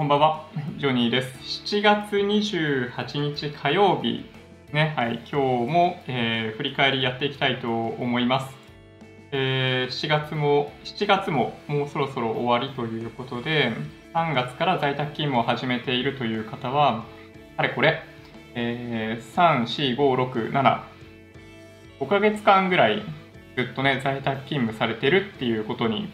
こんばんは、ジョニーです。7月28日火曜日、ね、はい、今日も、えー、振り返りやっていきたいと思います。えー、7月も、7月ももうそろそろ終わりということで、3月から在宅勤務を始めているという方は、あれこれ、えー、3、4、5、6、7、5ヶ月間ぐらいずっとね、在宅勤務されてるっていうことに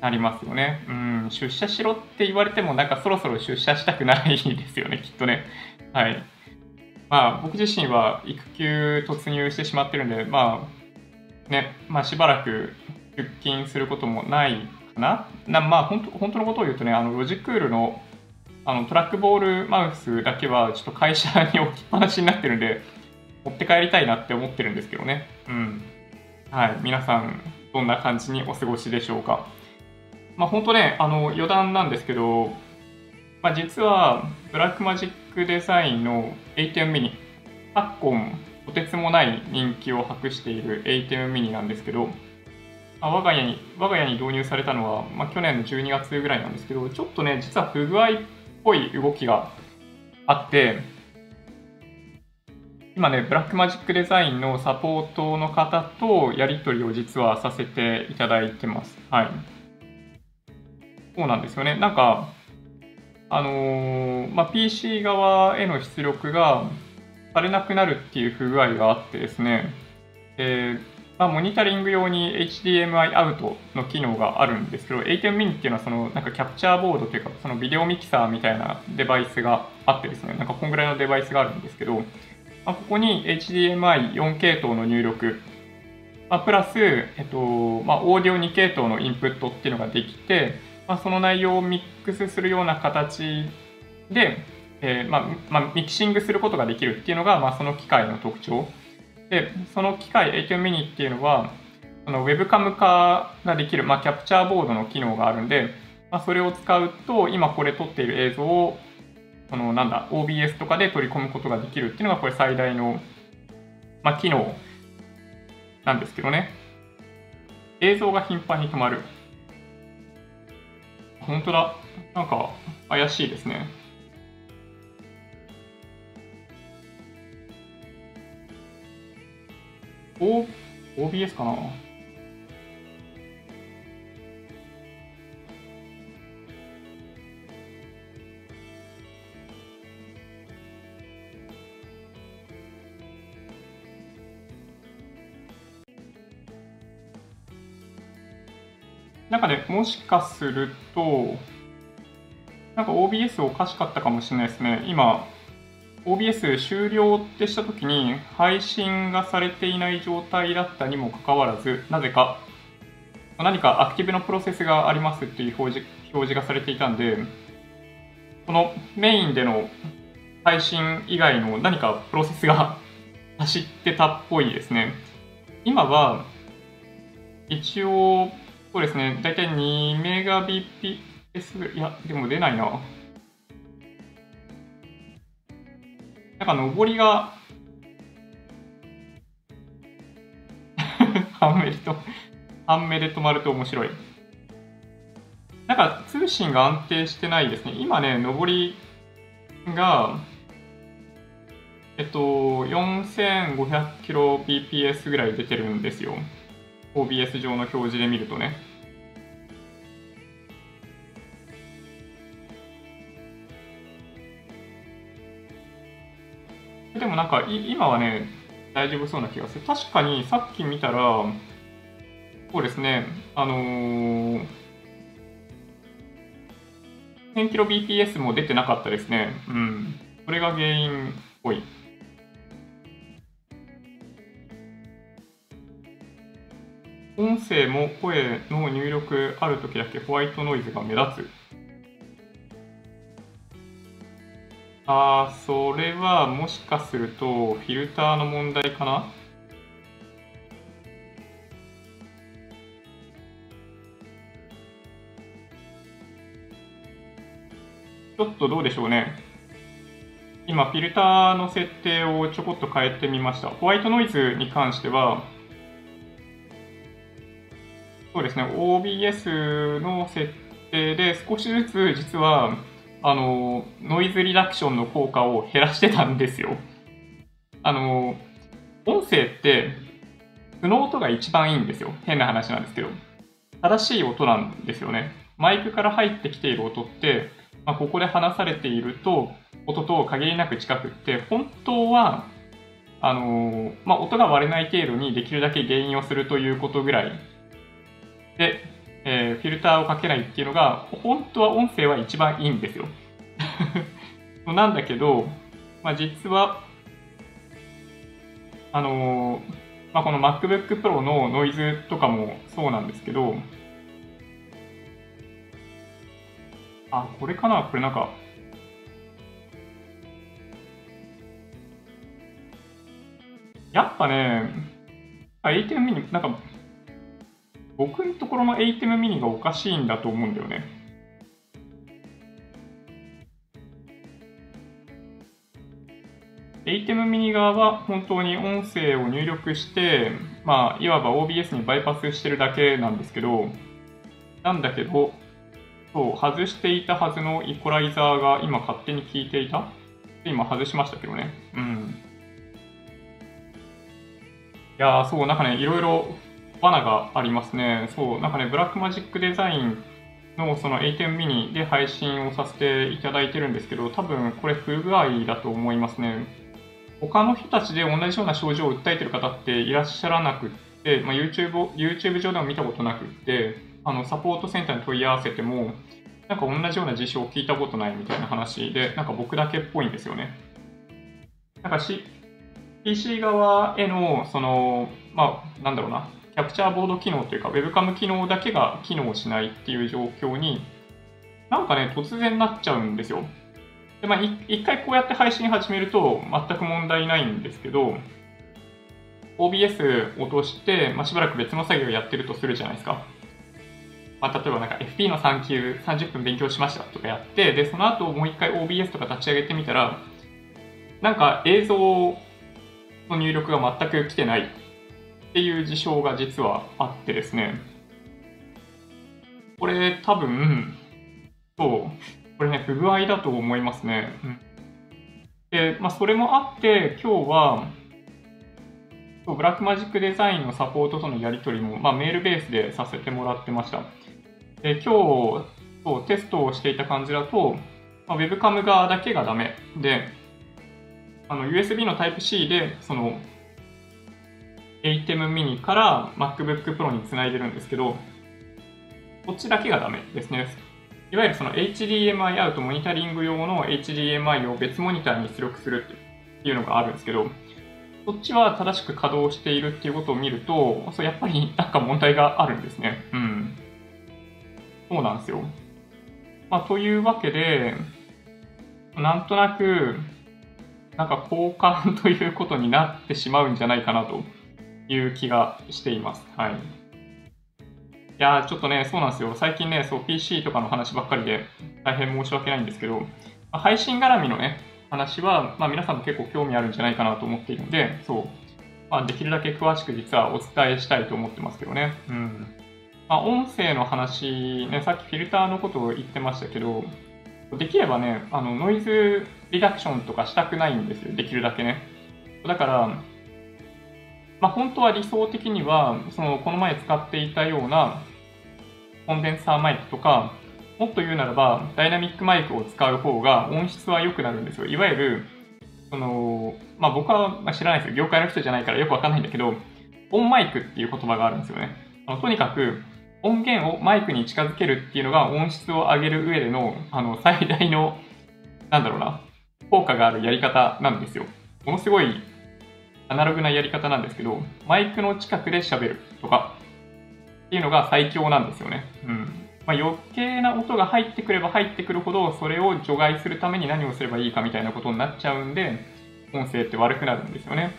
なりますよね。うん、出社しろって言われてもなんかそろそろ出社したくないですよね、きっとね。はい。まあ僕自身は育休突入してしまってるんで、まあね、まあしばらく出勤することもないかな。なまあ本当本当のことを言うとね、あのロジクールのあのトラックボールマウスだけはちょっと会社に置きっぱなしになってるんで、持って帰りたいなって思ってるんですけどね。うん。はい。皆さん、どんな感じにお過ごしでしょうか？まあ、本当ね、あの余談なんですけど、まあ、実はブラックマジックデザインの ATM ミニ、昨今とてつもない人気を博している ATM ミニなんですけど、まあ、我が家に我が家に導入されたのは、まあ、去年の12月ぐらいなんですけど、ちょっとね、実は不具合っぽい動きがあって、今ね、ブラックマジックデザインのサポートの方とやり取りを実はさせていただいてます。はい。そうなんですよね。なんか、あのー、まあ、PC 側への出力がされなくなるっていう不具合があってですね、えー、まあ、モニタリング用に HDMI アウトの機能があるんですけど、ATEM mini っていうのはそのなんかキャプチャーボードというか、そのビデオミキサーみたいなデバイスがあってですね、なんかこんぐらいのデバイスがあるんですけど、まあ、ここに HDMI4 系統の入力、まあ、プラス、えっとまあ、オーディオ2系統のインプットっていうのができて、まあ、その内容をミックスするような形で、えー、まあまあ、ミキシングすることができるっていうのが、まあ、その機械の特徴。で、その機械 AQMINI っていうのは、そのウェブカム化ができる、まあ、キャプチャーボードの機能があるんで、まあ、それを使うと、今これ撮っている映像を、そのなんだ、OBS とかで取り込むことができるっていうのが、これ最大の、まあ、機能なんですけどね。映像が頻繁に止まる。本当だ。なんか、怪しいですね。お、OBS かなもしかすると、なんか OBS おかしかったかもしれないですね。今、OBS 終了ってしたときに配信がされていない状態だったにもかかわらず、なぜか何かアクティブのプロセスがありますっていう表示表示がされていたんで、このメインでの配信以外の何かプロセスが走ってたっぽいですね。今は一応そうですね、だいたい2メガ BPS ぐらいいや、でも出ないな。なんか上りが 半目で、半目で止まると面白い。なんか通信が安定してないですね。今ね、上りが、えっと、4500kbps ぐらい出てるんですよ。OBS 上の表示で見るとね。でもなんか今はね、大丈夫そうな気がする。確かにさっき見たら、そうですね、あのー、1000kbps も出てなかったですね。うん。それが原因っぽい。音声も声の入力あるときだけホワイトノイズが目立つ。ああ、それはもしかするとフィルターの問題かな？ちょっとどうでしょうね。今、フィルターの設定をちょこっと変えてみました。ホワイトノイズに関しては、そうですね、OBS の設定で少しずつ実はあの、ノイズリダクションの効果を減らしてたんですよ。あの、音声って、素の音が一番いいんですよ。変な話なんですけど。正しい音なんですよね。マイクから入ってきている音って、まあ、ここで話されていると、音と限りなく近くって、本当は、あの、まあ、音が割れない程度にできるだけ原因をするということぐらいで、えー、フィルターをかけないっていうのが、本当は音声は一番いいんですよ。なんだけど、まあ、実は、あのー、まあ、この MacBook Pro のノイズとかもそうなんですけど、あ、これかな？これなんか、やっぱね、ATEM ミニ、なんか、僕のところの ATEM ミニがおかしいんだと思うんだよね。ATEM ミニ側は本当に音声を入力して、まあ、いわば OBS にバイパスしてるだけなんですけど、なんだけど、そう、外していたはずのイコライザーが今勝手に効いていた今外しましたけどね。うん。いやそう、なんかね、いろいろ罠がありますね。そう、なんかね、ブラックマジックデザインのその A10 ミニで配信をさせていただいてるんですけど、多分これ不具合だと思いますね。他の人たちで同じような症状を訴えてる方っていらっしゃらなくって、まあ、YouTube, YouTube 上でも見たことなくって、あのサポートセンターに問い合わせても、なんか同じような事象を聞いたことないみたいな話で、なんか僕だけっぽいんですよね。なんか PC 側への、その、まあ、なんだろうな、キャプチャーボード機能というか、ウェブカム機能だけが機能しないっていう状況に、なんかね、突然なっちゃうんですよ。で、まあ、一回こうやって配信始めると全く問題ないんですけど、OBS を通して、まあ、しばらく別の作業をやってるとするじゃないですか。まあ、例えばなんか FP の3級30分勉強しましたとかやって、で、その後もう一回 OBS とか立ち上げてみたら、なんか映像の入力が全く来てないっていう事象が実はあってですね、これ多分、そう、これね、不具合だと思いますね。で、まあ、それもあって、今日は、ブラックマジックデザインのサポートとのやり取りも、まあ、メールベースでさせてもらってました。で、今日、そうテストをしていた感じだと、まあ、ウェブカム側だけがダメで、あの USB の Type-C でその ATEM mini から MacBook Pro につないでるんですけど、こっちだけがダメですね。いわゆるその HDMI アウトモニタリング用の HDMI を別モニターに出力するっていうのがあるんですけど、そっちは正しく稼働しているっていうことを見ると、そうやっぱり なんか問題があるんですね。うん。そうなんですよ。まあ、というわけで、なんとなく、なんか交換ということになってしまうんじゃないかなという気がしています。はい。いやちょっとね、そうなんですよ。最近ね、そう PC とかの話ばっかりで大変申し訳ないんですけど、配信絡みのね、話は、まあ、皆さんも結構興味あるんじゃないかなと思っているので、そう、まあ、できるだけ詳しく実はお伝えしたいと思ってますけどね。うん。まあ、音声の話、ね、さっきフィルターのことを言ってましたけど、できればね、あのノイズリダクションとかしたくないんですよ、できるだけね。だから、まあ、本当は理想的には、そのこの前使っていたようなコンデンサーマイクとか、もっと言うならば、ダイナミックマイクを使う方が音質は良くなるんですよ。いわゆる、その、まあ、僕は知らないですよ。業界の人じゃないからよくわかんないんだけど、オンマイクっていう言葉があるんですよね。あのとにかく、音源をマイクに近づけるっていうのが音質を上げる上での、あの、最大の、なんだろうな、効果があるやり方なんですよ。ものすごいアナログなやり方なんですけど、マイクの近くで喋るとかっていうのが最強なんですよね。うん。まあ、余計な音が入ってくれば入ってくるほど、それを除外するために何をすればいいかみたいなことになっちゃうんで、音声って悪くなるんですよね。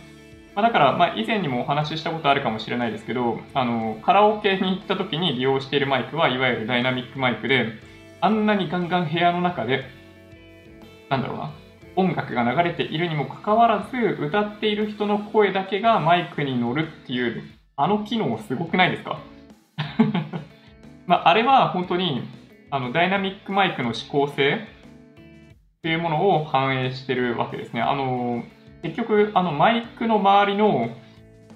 まあ、だから、まあ、以前にもお話ししたことあるかもしれないですけど、あの、カラオケに行った時に利用しているマイクは、いわゆるダイナミックマイクで、あんなにガンガン部屋の中で、なんだろうな、音楽が流れているにもかかわらず、歌っている人の声だけがマイクに乗るっていう、あの機能すごくないですか？まあ、あれは本当に、あの、ダイナミックマイクの指向性というものを反映してるわけですね。あの、結局、あの、マイクの周りの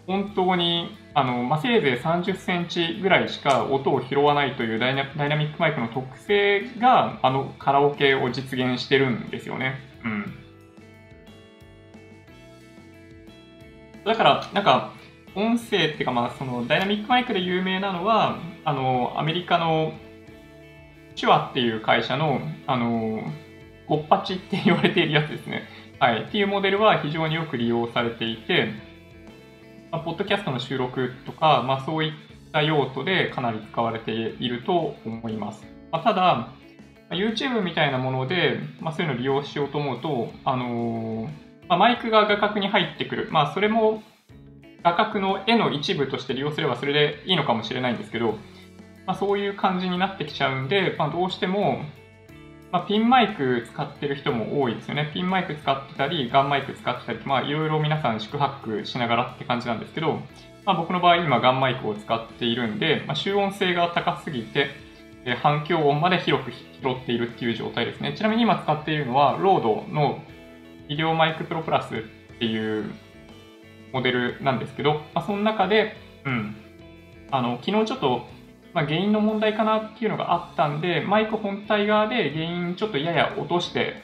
本当にあの、まあ、せいぜい30センチぐらいしか音を拾わないというダイナミックマイクの特性が、あのカラオケを実現してるんですよね。うん。だから、なんか、音声っていうか、まあ、そのダイナミックマイクで有名なのは、あの、アメリカの手話っていう会社の、あの、ゴッパチって言われているやつですね。はい。っていうモデルは非常によく利用されていて、まあ、ポッドキャストの収録とか、まあ、そういった用途でかなり使われていると思います。まあ、ただ、YouTube みたいなもので、まあ、そういうのを利用しようと思うと、あのー、まあ、マイクが画角に入ってくる。まあ、それも画角の絵の一部として利用すればそれでいいのかもしれないんですけど、まあ、そういう感じになってきちゃうんで、まあ、どうしても、まあ、ピンマイク使ってる人も多いですよね。ピンマイク使ってたり、ガンマイク使ってたり、まあいろいろ皆さん四苦八苦しながらって感じなんですけど、まあ、僕の場合今ガンマイクを使っているんで、まあ、集音性が高すぎて、え反響音まで広く拾っているっていう状態ですね。ちなみに今使っているのは、ロードの医療マイクプロプラスっていうモデルなんですけど、まあ、その中で、うん、あの、昨日ちょっとまあ、原因の問題かなっていうのがあったんで、マイク本体側で原因ちょっとやや落として、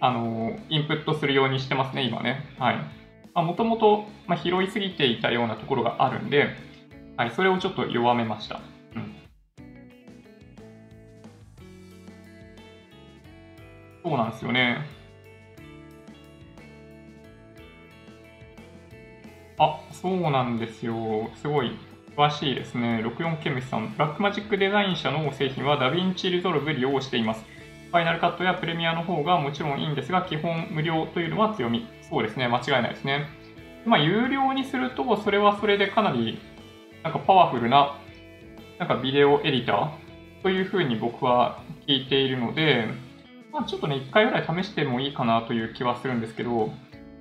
あのインプットするようにしてますね、今ね。はい。もともと拾いすぎていたようなところがあるんで、はい、それをちょっと弱めました。そうなんですよね。あ、そうなんですよ。すごい詳しいですね。64ケムスさん。 Blackmagic Design 社の製品は DaVinci Resolve 利用しています。 Final Cut やプレミアの方がもちろんいいんですが、基本無料というのは強み。そうですね。間違いないですね。まあ、有料にすると、それはそれでかなり、なんかパワフルな、なんかビデオエディターというふうに僕は聞いているので、まあ、ちょっとね、一回ぐらい試してもいいかなという気はするんですけど、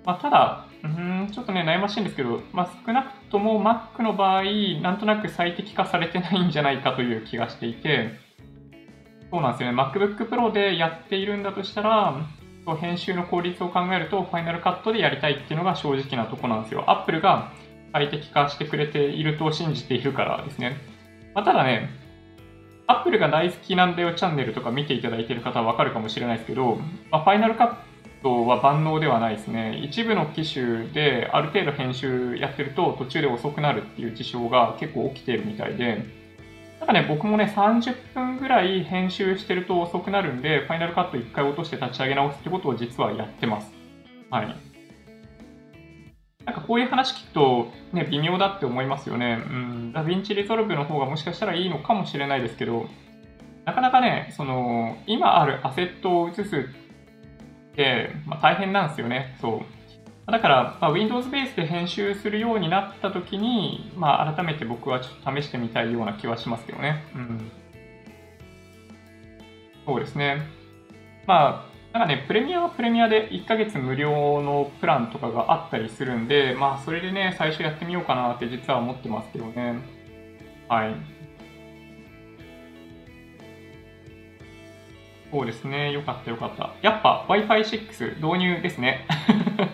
まあ、ただ、うん、ちょっとね、悩ましいんですけど、まあ、少なくとも Mac の場合、なんとなく最適化されてないんじゃないかという気がしていて、そうなんですよね。MacBook Pro でやっているんだとしたら、編集の効率を考えると、Final Cut でやりたいっていうのが正直なとこなんですよ。Apple が最適化してくれていると信じているからですね。まあ、ただね、Apple が大好きなんだよチャンネルとか見ていただいてる方はわかるかもしれないですけど、まあ、Final Cut トは万能ではないですね。一部の機種である程度編集やってると途中で遅くなるっていう事象が結構起きてるみたいで、なんかね、僕もね、30分ぐらい編集してると遅くなるんで、 Final Cut 1回落として立ち上げ直すってことを実はやってます。はい。なんかこういう話聞くと、ね、微妙だって思いますよね。うん、 DaVinci Resolve の方がもしかしたらいいのかもしれないですけど、なかなかね、その、今あるアセットを移す、まあ、大変なんですよね。そう。だから、まあ、Windows ベースで編集するようになった時に、まあ、改めて僕はちょっと試してみたいような気はしますけどね。うん。そうですね。まあ、なんかね、プレミアはプレミアで1ヶ月無料のプランとかがあったりするんで、まあ、それでね、最初やってみようかなって実は思ってますけどね。はい。そうですね。よかったよかった。やっぱ Wi-Fi 6導入ですね。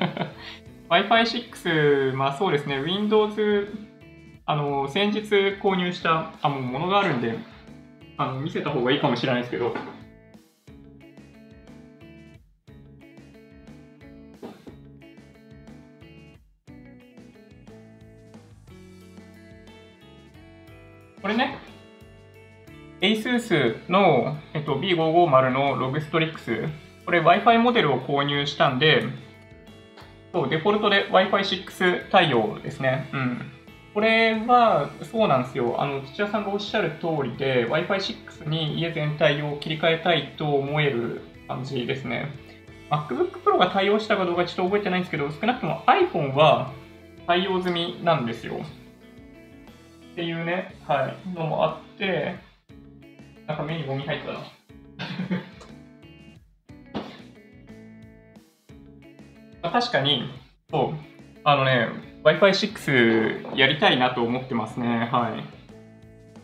Wi-Fi 6、まあそうですね。Windows、あの、先日購入したあもうものがあるんで、あの見せた方がいいかもしれないですけど、これね、ASUS の、えっと、B550 のログストリックス、これ Wi-Fi モデルを購入したんで、そうデフォルトで Wi-Fi6 対応ですね。うん。これは、そうなんですよ。あの、土屋さんがおっしゃる通りで、Wi-Fi6 に家全体を切り替えたいと思える感じですね。MacBook Pro が対応したかどうかちょっと覚えてないんですけど、少なくとも iPhone は対応済みなんですよ。っていうね、はい、のもあって、なんか目にゴミ入ったな。まあ、確かに、そう、あのね、Wi-Fi6 やりたいなと思ってますね。はい。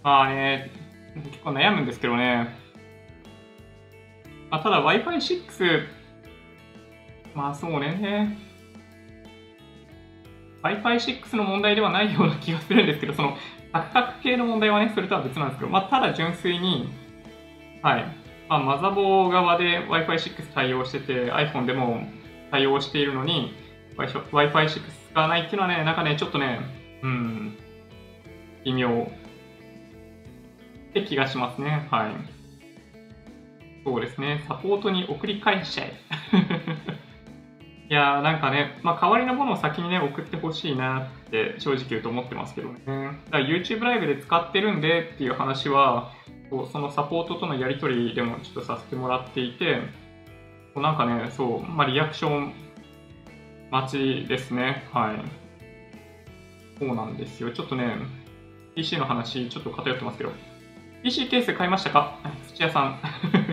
まあね、結構悩むんですけどね。まあ、ただ Wi-Fi6 まあそうね。Wi-Fi6 の問題ではないような気がするんですけど、その、カクカク系の問題はね、それとは別なんですけど、まあ、ただ純粋に、はい。まあ、マザボー側で Wi-Fi6 対応してて、iPhone でも対応しているのに、Wi-Fi6 使わないっていうのはね、なんかね、ちょっとね、うん、微妙って気がしますね。はい。そうですね、サポートに送り返しちゃえ。いやーなんかね、まあ、代わりのものを先にね、送ってほしいなって正直言うと思ってますけどね。だから YouTube ライブで使ってるんでっていう話は、こうそのサポートとのやり取りでもちょっとさせてもらっていて、こうなんかね、そう、まあ、リアクション待ちですね。はい。そうなんですよ。ちょっとね、PC の話、ちょっと偏ってますけど。PC ケース買いましたか？土屋さん。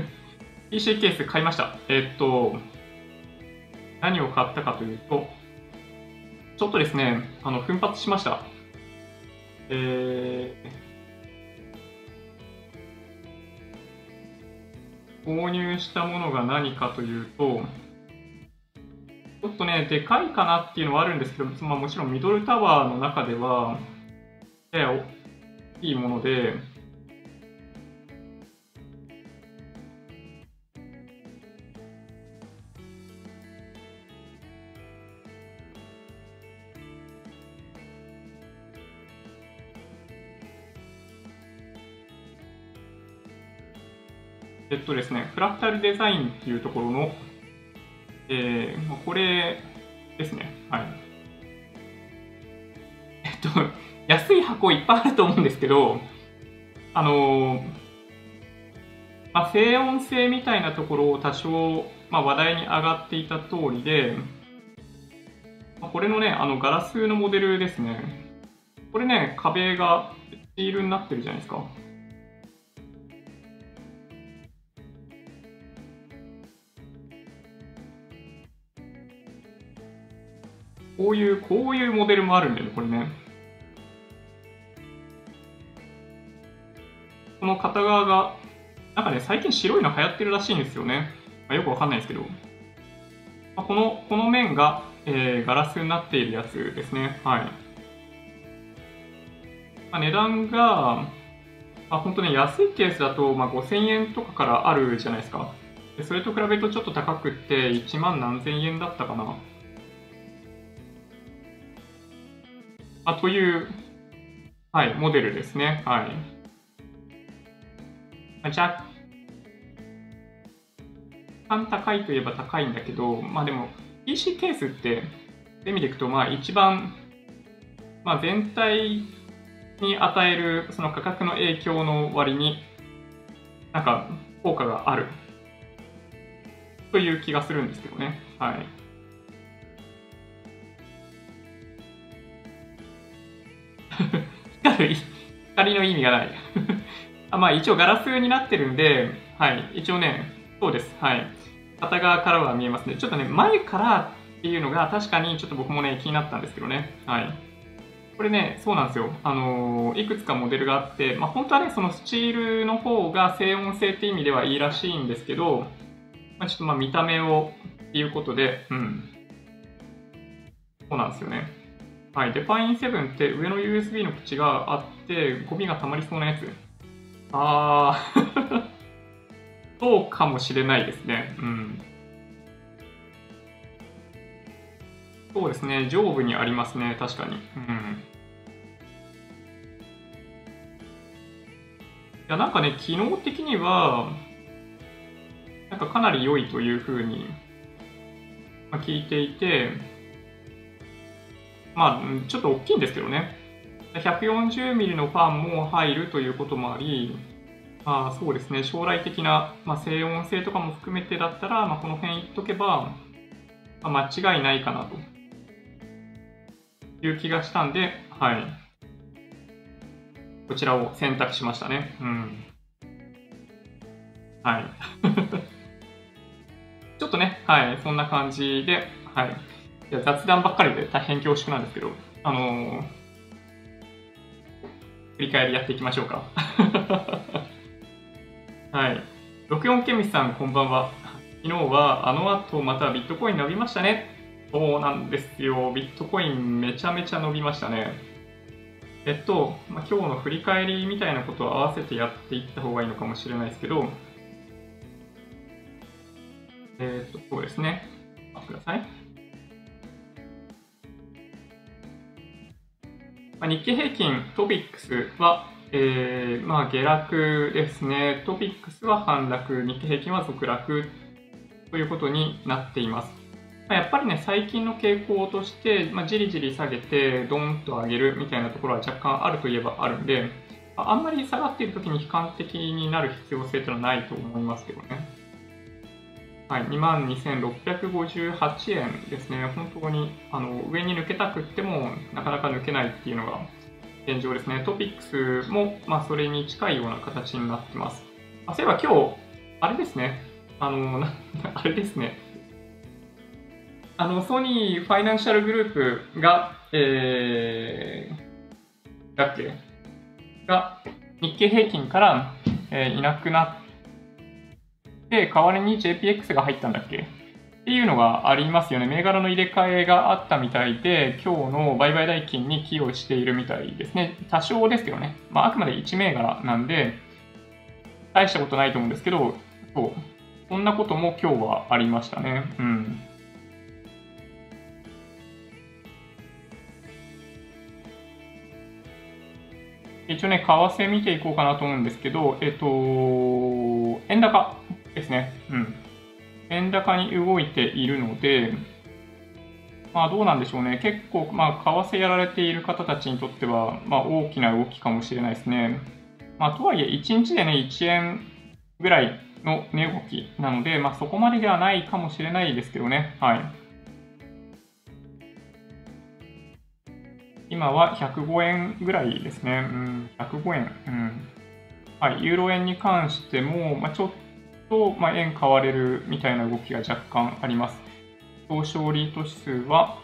PC ケース買いました。えっと、何を買ったかというと、ちょっとですね、あの、奮発しました。えー、購入したものが何かというと、ちょっとね、でかいかなっていうのはあるんですけど、まあ、もちろんミドルタワーの中では、やや大きいもので、えっとですね、フラクタルデザインっていうところの、えー、これですね。はい。えっと、安い箱いっぱいあると思うんですけど、あのまあ、静音性みたいなところを多少、まあ、話題に上がっていた通りで、これのね、あのガラスのモデルですね。これね、壁がスチールになってるじゃないですか。こういう、こういうモデルもあるんだよね、これね。この片側が、なんかね、最近白いの流行ってるらしいんですよね。まあ、よくわかんないですけど。まあ、この、この面が、えー、ガラスになっているやつですね。はい。まあ、値段が、まあ、本当ね、安いケースだと、まあ、5000円とかからあるじゃないですか。それと比べるとちょっと高くって、1万何千円だったかな。あ、という、はい、モデルですね。はい。若干高いといえば高いんだけど、まあでも、PC ケースって、意味でいくと、まあ一番、まあ全体に与えるその価格の影響の割に、なんか効果があるという気がするんですけどね。はい。光る、光の意味がない あ。まあ一応ガラスになってるんで、はい、一応ね、そうです。はい。片側からは見えますね。ちょっとね、前からっていうのが確かにちょっと僕もね、気になったんですけどね。はい。これね、そうなんですよ。あのー、いくつかモデルがあって、まあ本当はね、そのスチールの方が静音性って意味ではいいらしいんですけど、まあ、ちょっとまあ見た目をっていうことで、うん。そうなんですよね。はい、デパイン7って上の USB の口があって、ゴミが溜まりそうなやつ。あー そうかもしれないですね。うん。そうですね、上部にありますね、確かに。うん。いや、なんかね、機能的には、なんかかなり良いというふうに、聞いていて、まあ、ちょっと大きいんですけどね。140ミリのファンも入るということもあり、まあ、そうですね、将来的な、まあ、静音性とかも含めてだったら、まあ、この辺言っとけば、まあ、間違いないかなという気がしたんで、はい。こちらを選択しましたね。うん。はい。ちょっとね、はい、そんな感じで、はい。いや雑談ばっかりで大変恐縮なんですけど、あのー、振り返りやっていきましょうか。はい。64ケミさん、こんばんは。昨日はあの後またビットコイン伸びましたね。そうなんですよ。ビットコインめちゃめちゃ伸びましたね。えっと、まあ、今日の振り返りみたいなことを合わせてやっていった方がいいのかもしれないですけど、えっと、そうですね。あください。まあ、日経平均、トピックスは、えー、まあ下落ですね。トピックスは反落、日経平均は続落ということになっています。まあ、やっぱりね、最近の傾向として、まあ、じりじり下げて、ドーンと上げるみたいなところは若干あるといえばあるんで、あんまり下がっている時に悲観的になる必要性というのはないと思いますけどね。はい、22,658円ですね。本当にあの上に抜けたくってもなかなか抜けないっていうのが現状ですね。トピックスも、まあ、それに近いような形になってます。あそういえば今日、あれですね。あの、あれですね。あの、ソニーファイナンシャルグループが、えー、だっけ？が、日経平均から、えー、いなくなっで、代わりに JPX が入ったんだっけ？っていうのがありますよね。銘柄の入れ替えがあったみたいで、今日の売買代金に寄与しているみたいですね。多少ですけどね。まあ、あくまで1銘柄なんで、大したことないと思うんですけど、そう。そんなことも今日はありましたね。うん。一応ね、為替見ていこうかなと思うんですけど、えっと、円高ですね。うん。円高に動いているので、まあどうなんでしょうね。結構、まあ為替やられている方たちにとっては、まあ大きな動きかもしれないですね。まあとはいえ、1日でね、1円ぐらいの値動きなので、まあそこまでではないかもしれないですけどね。はい。今は105円ぐらいですね。うん、105円。うん。はい、ユーロ円に関しても、まあ、ちょっと、まあ、円買われるみたいな動きが若干あります。東証リート指数は、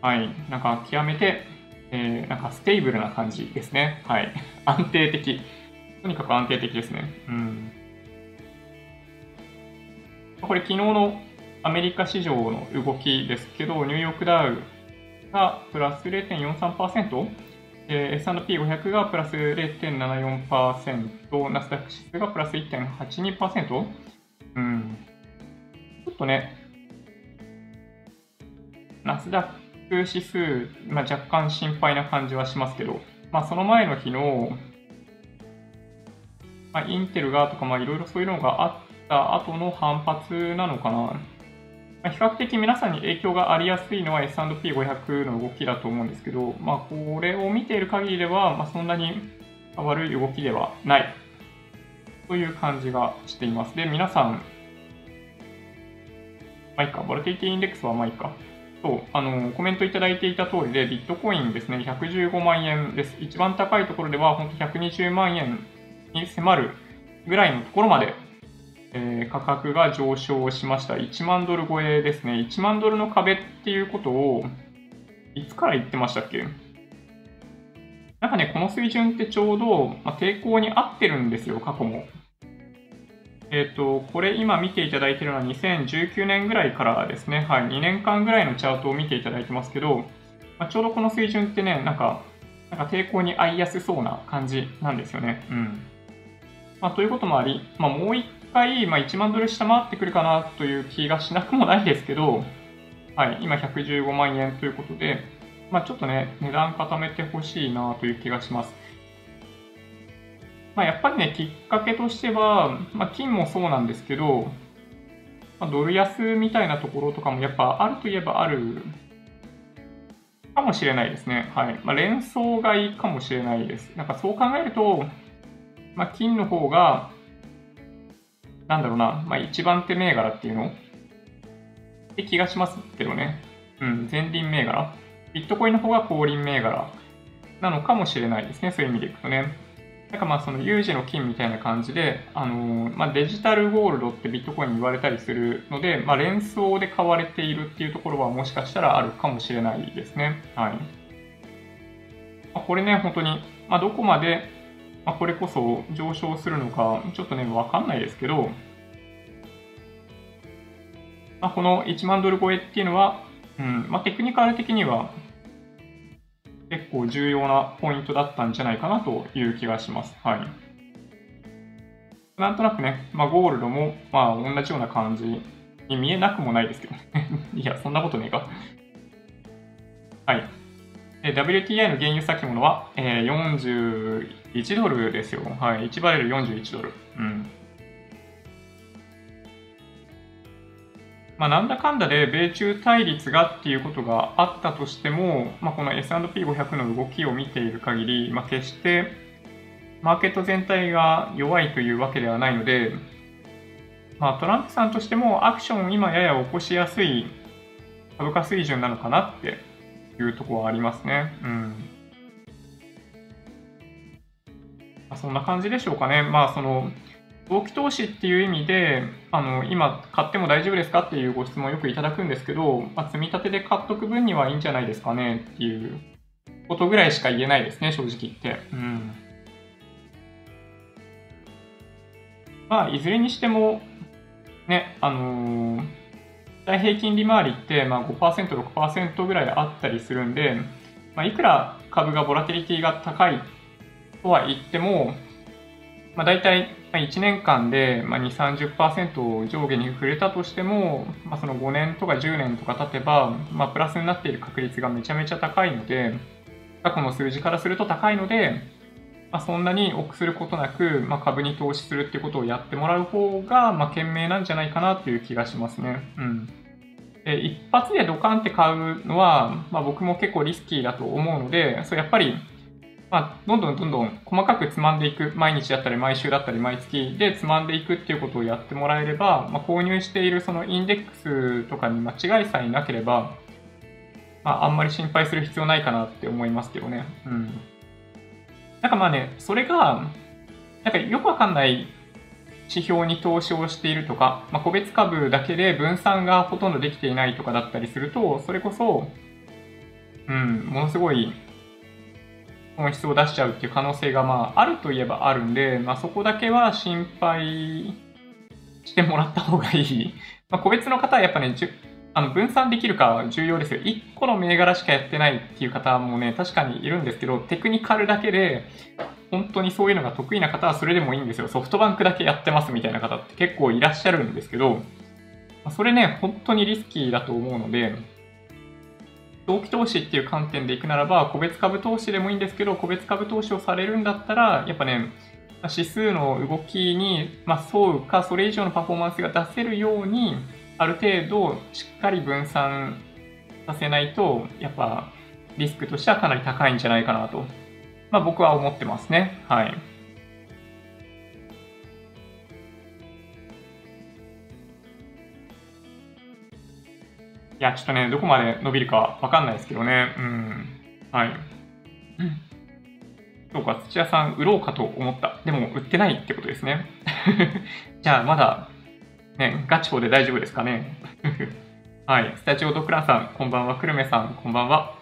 はい、なんか極めて、えー、なんか stable な感じですね。はい。安定的。とにかく安定的ですね。うん。これ昨日のアメリカ市場の動きですけど、ニューヨークダウがプラス0.43%、S&P500 がプラス0.74%、ナスダック指数がプラス1.82%、うん。ちょっとね、ナスダック指数、まあ、若干心配な感じはしますけど、まあ、その前の日の、まあ、インテルがとか、まあ、いろいろそういうのがあった後の反発なのかな。まあ、比較的皆さんに影響がありやすいのは S&P500 の動きだと思うんですけど、まあ、これを見ている限りでは、まあ、そんなに悪い動きではないという感じがしています。で、皆さん、まあいいか、ボラティティインデックスはまあいいか。そう、あの、コメントいただいていた通りで、ビットコインですね、115万円です。一番高いところでは、本当120万円に迫るぐらいのところまで、えー、価格が上昇しました。1万ドル超えですね。1万ドルの壁っていうことを、いつから言ってましたっけ？なんかね、この水準ってちょうど、まあ、抵抗に合ってるんですよ、過去も。えっ、と、これ今見ていただいているのは2019年ぐらいからですね、はい、2年間ぐらいのチャートを見ていただいてますけど、まあ、ちょうどこの水準ってね、なんか、なんか抵抗に合いやすそうな感じなんですよね。うん。まあ、ということもあり、まあ、もう一回、まあ、1万ドル下回ってくるかなという気がしなくもないですけど、はい、今115万円ということで、まあ、ちょっとね、値段固めてほしいなという気がします。まあ、やっぱりね、きっかけとしては、まあ、金もそうなんですけど、まあ、ドル安みたいなところとかもやっぱあるといえばあるかもしれないですね。はい。まあ、連想買いかもしれないです。なんかそう考えると、まあ、金の方が、なんだろうな、まあ、一番手銘柄っていうの？って気がしますけどね。うん、前輪銘柄。ビットコインの方が後輪銘柄なのかもしれないですね。そういう意味でいくとね。なんかまあその有事の金みたいな感じで、あのー、まあ、デジタルゴールドってビットコイン言われたりするので、まあ、連想で買われているっていうところはもしかしたらあるかもしれないですね。はい。まあ、これね、本当に、まあ、どこまで、まあ、これこそ上昇するのか、ちょっとね、わかんないですけど、まあ、この1万ドル超えっていうのは、うんまあ、テクニカル的には結構重要なポイントだったんじゃないかなという気がします。はい。なんとなくね、まあ、ゴールドも、まあ、同じような感じに見えなくもないですけどね。いや、そんなことねえか。はい。WTI の原油先物は、えー、41ドルですよ。はい。1バレル41ドル。うん。まあ、なんだかんだで米中対立がっていうことがあったとしても、まあ、この S&P500 の動きを見ている限り、まあ、決してマーケット全体が弱いというわけではないので、まあ、トランプさんとしてもアクションを今やや起こしやすい株価水準なのかなっていうところはありますね。うん。まあ、そんな感じでしょうかね。まあ、その、長期投資っていう意味で、あの、今買っても大丈夫ですかっていうご質問をよくいただくんですけど、まあ、積み立てで買っとく分にはいいんじゃないですかねっていうことぐらいしか言えないですね、正直言って。うん。まあ、いずれにしても、ね、あのー、大平均利回りって、まあ5%、6%ぐらいあったりするんで、まあ、いくら株がボラティリティが高いとは言っても、まあ、大体1年間で2、30%上下に触れたとしても、まあ、その5年とか10年とか経てば、まあ、プラスになっている確率がめちゃめちゃ高いので、過去の数字からすると高いので、まあ、そんなに臆することなく、まあ、株に投資するっていうことをやってもらう方が、まあ、賢明なんじゃないかなという気がしますね。うん。で一発でドカンって買うのは、まあ、僕も結構リスキーだと思うので、それやっぱりまあ、どんどんどんどん細かくつまんでいく、毎日だったり毎週だったり毎月でつまんでいくっていうことをやってもらえれば、まあ、購入しているそのインデックスとかに間違いさえなければ、まあ、あんまり心配する必要ないかなって思いますけどね。うん。なんかまあね、それが、なんかよくわかんない指標に投資をしているとか、まあ、個別株だけで分散がほとんどできていないとかだったりすると、それこそ、うん、ものすごい本質を出しちゃうっていう可能性がまああるといえばあるんで、まあ、そこだけは心配してもらった方がいい。まあ、個別の方はやっぱね、あの分散できるか重要ですよ。1個の銘柄しかやってないっていう方もね、確かにいるんですけど、テクニカルだけで、本当にそういうのが得意な方はそれでもいいんですよ。ソフトバンクだけやってますみたいな方って結構いらっしゃるんですけど、それね、本当にリスキーだと思うので、同期投資っていう観点でいくならば、個別株投資でもいいんですけど、個別株投資をされるんだったら、やっぱね、指数の動きに、ま沿うか、それ以上のパフォーマンスが出せるように、ある程度しっかり分散させないと、やっぱリスクとしてはかなり高いんじゃないかなと、まあ、僕は思ってますね。はい。いや、ちょっとね、どこまで伸びるかわかんないですけどね。うん。はい。そうか、土屋さん、売ろうかと思った。でも、売ってないってことですね。じゃあ、まだ、ね、ガチ法で大丈夫ですかね。はい。スタジオドクラさん、こんばんは。久留米さん、こんばんは。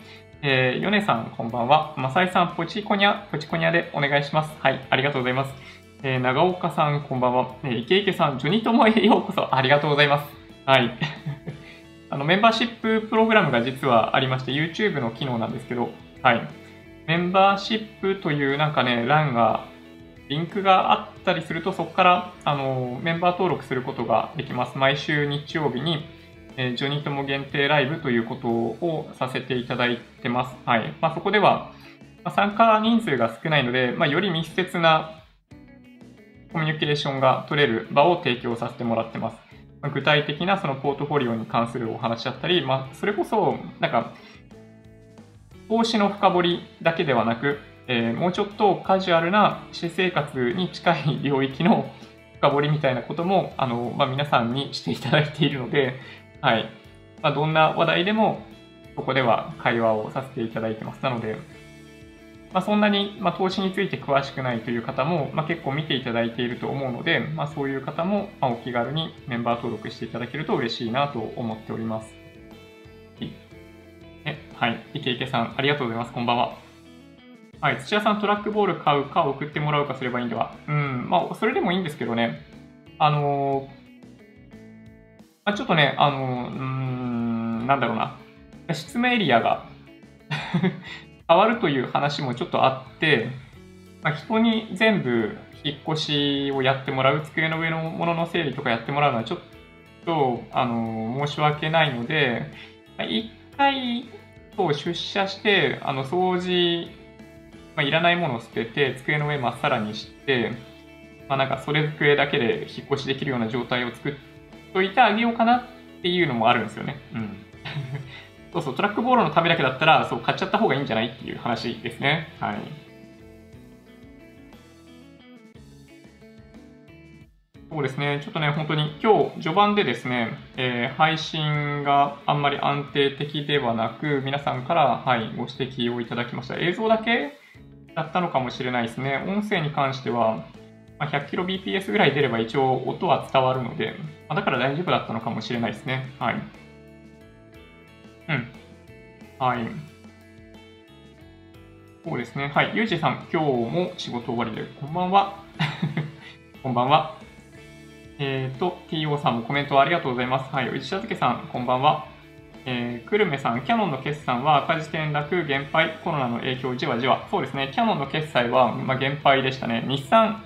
えー、ヨネさん、こんばんは。マサイさん、ポチコニャ、ポチコニャでお願いします。はい。ありがとうございます。えー、長岡さん、こんばんは。えー、池池さん、ジョニトモへようこそ。ありがとうございます。はい。あの、メンバーシッププログラムが実はありまして、YouTube の機能なんですけど、はい。メンバーシップというなんかね、欄が、リンクがあったりすると、そこから、あの、メンバー登録することができます。毎週日曜日に、えー、ジョニートモ限定ライブということをさせていただいてます。はい。まあ、そこでは、まあ、参加人数が少ないので、まあ、より密接なコミュニケーションが取れる場を提供させてもらってます。具体的なそのポートフォリオに関するお話だったり、まあ、それこそ、なんか、投資の深掘りだけではなく、えー、もうちょっとカジュアルな私生活に近い領域の深掘りみたいなことも、あの、まあ、皆さんにしていただいているので、はい。まあ、どんな話題でも、ここでは会話をさせていただいてます。なので、まあ、そんなに、まあ、投資について詳しくないという方も、まあ、結構見ていただいていると思うので、まあ、そういう方も、まあお気軽にメンバー登録していただけると嬉しいなと思っております。はい。池池さん、ありがとうございます。こんばんは。はい。土屋さん、トラックボール買うか送ってもらうかすればいいんでは？うん。まあ、それでもいいんですけどね。あのまあ、ちょっとね、あの、うん、なんだろうな、執務エリアが変わるという話もちょっとあって、まあ、人に全部引っ越しをやってもらう、机の上のものの整理とかやってもらうのはちょっと、あの、申し訳ないので、まあ、一回、そう出社して、あの、掃除、まあ、いらないものを捨てて、机の上まっさらにして、まあ、なんかそれ机だけで引っ越しできるような状態を作っといてあげようかなっていうのもあるんですよね。うん。そうそう、トラックボールのためだけだったら、そう、買っちゃった方がいいんじゃないっていう話ですね。はい。そうですね、ちょっとね、本当に今日序盤でですね、えー、配信があんまり安定的ではなく、皆さんから、はい、ご指摘をいただきました。映像だけだったのかもしれないですね。音声に関しては、まあ、100kbps ぐらい出れば一応音は伝わるので、まあ、だから大丈夫だったのかもしれないですね。はい。うん。はい。そうですね。はい。ゆうじさん、今日も仕事終わりで、こんばんは。こんばんは。えっ、ー、と、TO さんもコメントありがとうございます。はい。内田けさん、こんばんは。えー、久留米さん、キャノンの決算は赤字転落、減配、コロナの影響、じわじわ。そうですね。キャノンの決済は、まあ、減配でしたね。日産、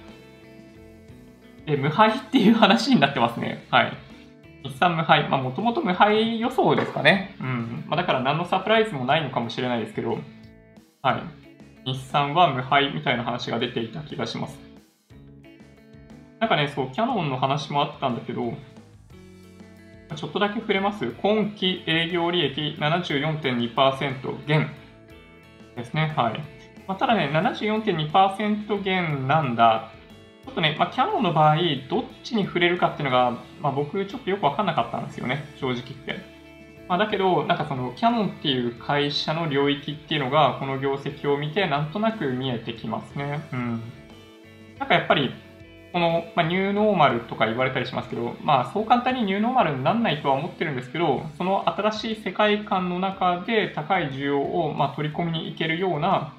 え無敗っていう話になってますね。はい。日産無敗。まあ、もともと無敗予想ですかね。うん。まあ、だから何のサプライズもないのかもしれないですけど、はい。日産は無敗みたいな話が出ていた気がします。なんかね、そう、キャノンの話もあったんだけど、ちょっとだけ触れます。今期営業利益74.2%減ですね。はい。まあ、ただね、74.2%減なんだちょっとね、まあ、キャノンの場合、どっちに触れるかっていうのが、まあ、僕ちょっとよくわかんなかったんですよね、正直言って。まあ、だけど、なんかそのキャノンっていう会社の領域っていうのが、この業績を見てなんとなく見えてきますね。うん。なんかやっぱり、この、まあ、ニューノーマルとか言われたりしますけど、まあそう簡単にニューノーマルにならないとは思ってるんですけど、その新しい世界観の中で高い需要をま取り込みに行けるような、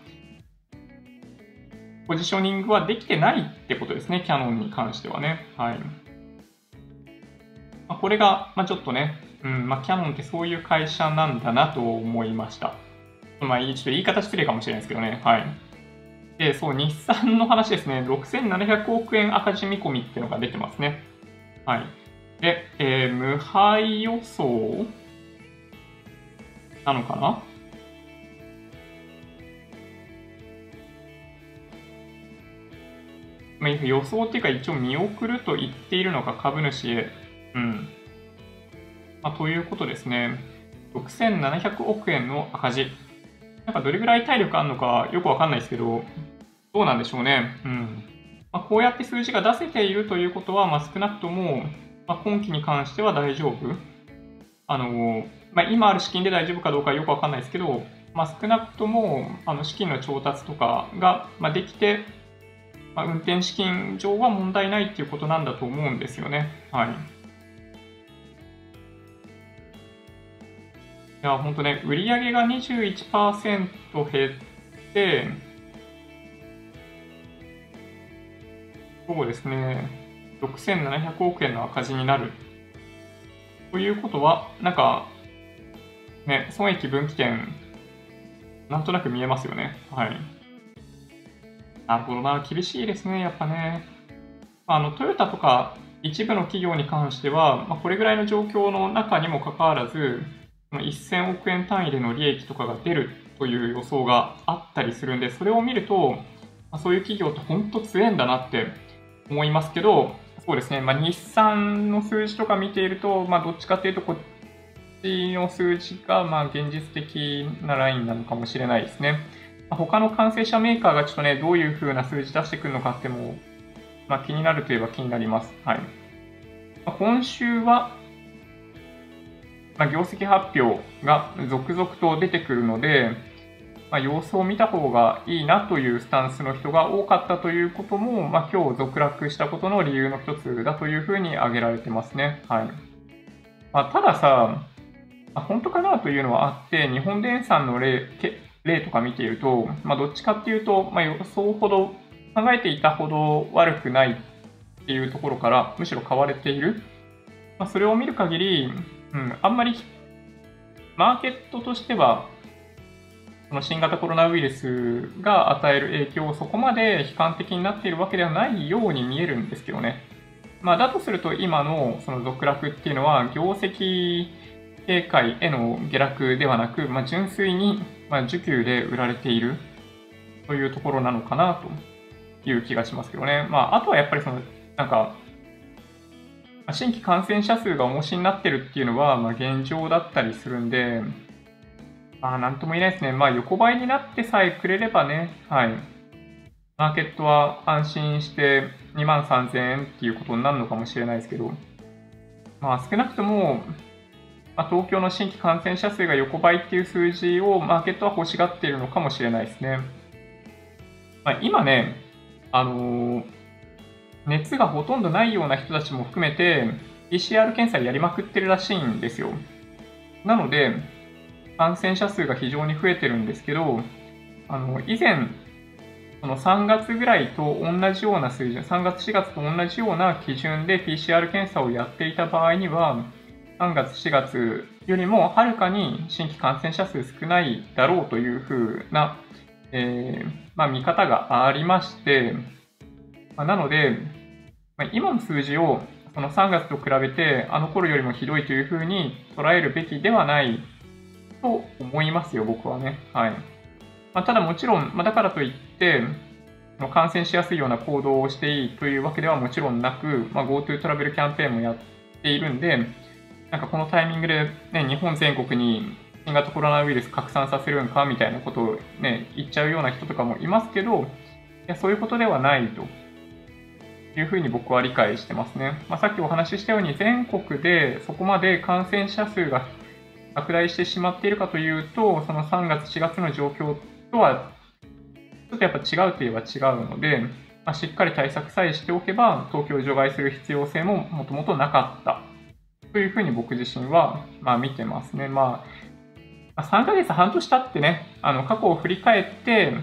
ポジショニングはできてないってことですね、キャノンに関してはね。はい。まあ、これが、まあ、ちょっとね、うんまあ、キャノンってそういう会社なんだなと思いました。まあ、ちょっと言い方失礼かもしれないですけどね。はい。で、そう、日産の話ですね。6700億円赤字見込みっていうのが出てますね。はい。で、えー、無敗予想なのかな？まあ、予想っていうか一応見送ると言っているのが株主へ。うん。まあ、ということですね。6700億円の赤字。なんかどれぐらい体力あるのかよくわかんないですけど、どうなんでしょうね。うん。まあ、こうやって数字が出せているということは、まあ、少なくとも、まあ、今期に関しては大丈夫。あの、まあ、今ある資金で大丈夫かどうかよくわかんないですけど、まあ、少なくともあの資金の調達とかが、まあ、できて、まあ、運転資金上は問題ないっていうことなんだと思うんですよね。はい。いや、本当ね、売上が21%減って、そうですね、6700億円の赤字になる。ということは、なんか、ね、損益分岐点、なんとなく見えますよね。はい。なるほどな、厳しいですね、やっぱね。あのトヨタとか一部の企業に関しては、まあ、これぐらいの状況の中にもかかわらず、1000億円単位での利益とかが出るという予想があったりするんで、それを見ると、ま、そういう企業って本当強いんだなって思いますけど、そうですね、まあ、日産の数字とか見ていると、まあ、どっちかっていうと、こっちの数字がまあ現実的なラインなのかもしれないですね。他の完成車メーカーがちょっとね、どういう風な数字出してくるのかっても、まあ、気になるといえば気になります。はい。ま、今週は、まあ、業績発表が続々と出てくるので、まあ、様子を見た方がいいなというスタンスの人が多かったということも、まあ、今日続落したことの理由の一つだというふうに挙げられてますね。はい。まあ、たださ、まあ、本当かなというのはあって、日本電産の例、例とか見ていると、まあ、どっちかっていうと、まあ、予想ほど、考えていたほど悪くないっていうところから、むしろ買われているまあ、それを見る限り、うん、あんまりマーケットとしては、その新型コロナウイルスが与える影響をそこまで悲観的になっているわけではないように見えるんですけどね。まあ、だとすると今のその続落っていうのは業績警戒への下落ではなく、まあ、純粋にま需給で売られているというところなのかなという気がしますけどね。まあ、あとはやっぱりその、なんか、新規感染者数が重しになってるっていうのは、まあ、現状だったりするんで、まあ、なんとも言えないですね。まあ、横ばいになってさえくれればね、はい。マーケットは安心して2万3000円っていうことになるのかもしれないですけど、まあ、少なくとも、まあ、東京の新規感染者数が横ばいっていう数字をマーケットは欲しがっているのかもしれないですね。まあ、今ね、あのー、熱がほとんどないような人たちも含めて、PCR 検査やりまくってるらしいんですよ。なので、感染者数が非常に増えてるんですけど、あの、以前、その3月ぐらいと同じような水準、3月、4月と同じような基準で PCR 検査をやっていた場合には、3月、4月よりもはるかに新規感染者数少ないだろうというふうな、えー、まあ、見方がありまして、まあ、なので、今の数字をその3月と比べてあの頃よりもひどいというふうに捉えるべきではないと思いますよ、僕はね。はい。まあ、ただもちろん、まあ、だからといって、感染しやすいような行動をしていいというわけではもちろんなく、まあ、GoTo トラベルキャンペーンもやっているんで、なんかこのタイミングで、ね、日本全国に新型コロナウイルス拡散させるんかみたいなことを、ね、言っちゃうような人とかもいますけど、いやそういうことではないというふうに僕は理解してますね。まあ、さっきお話ししたように全国でそこまで感染者数が拡大してしまっているかというと、その3月、4月の状況とは、ちょっとやっぱ違うといえば違うので、まあ、しっかり対策さえしておけば、東京を除外する必要性ももともとなかったというふうに僕自身は、まあ、見てますね。まあ、3ヶ月、半年経ってね、あの過去を振り返って、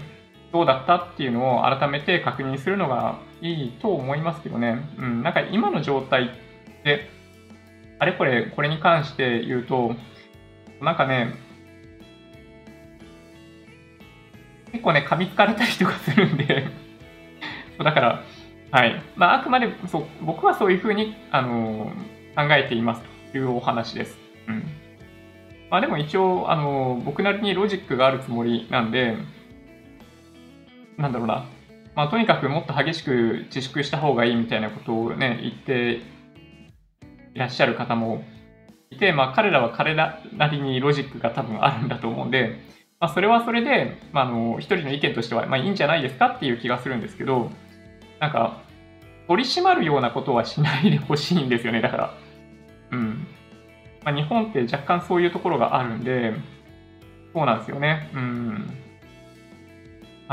どうだったっていうのを改めて確認するのがいいと思いますけどね。うん、なんか今の状態で、あれこれ、これに関して言うと、なんかね、結構ね、噛みつかれたりとかするんで だから、はい。まあ、あくまで、そう、僕はそういうふうに、あのー、考えていますというお話です。うん。まあでも一応、あのー、僕なりにロジックがあるつもりなんで、なんだろうな。まあ、とにかくもっと激しく自粛した方がいいみたいなことをね、言っていらっしゃる方もいて、まあ、彼らは彼らなりにロジックが多分あるんだと思うんで、まあ、それはそれで、まあ、あの一人の意見としては、まあ、いいんじゃないですかっていう気がするんですけど、なんか、取り締まるようなことはしないでほしいんですよね、だから。うん。まあ、日本って若干そういうところがあるんで、そうなんですよね。うん。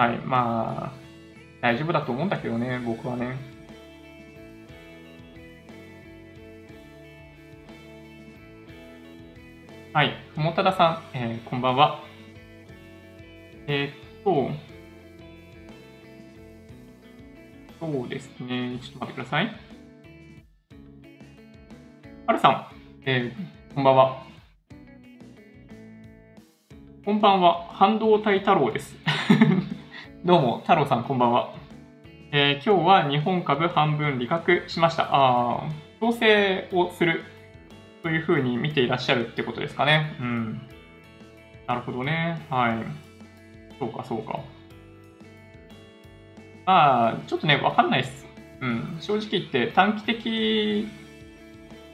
はい、まあ、大丈夫だと思うんだけどね、僕はね。はい、友忠さん、えー、こんばんは。えー、っと、そうですね、ちょっと待ってください。はるさん、えー、こんばんは。こんばんは、半導体太郎です。どうも、太郎さん、こんばんは。えー、今日は日本株半分利確しました。ああ調整をするというふうに見ていらっしゃるってことですかね。うん。なるほどね。はい。そうか、そうか。まあ、ちょっとね、わかんないです。うん。正直言って短期的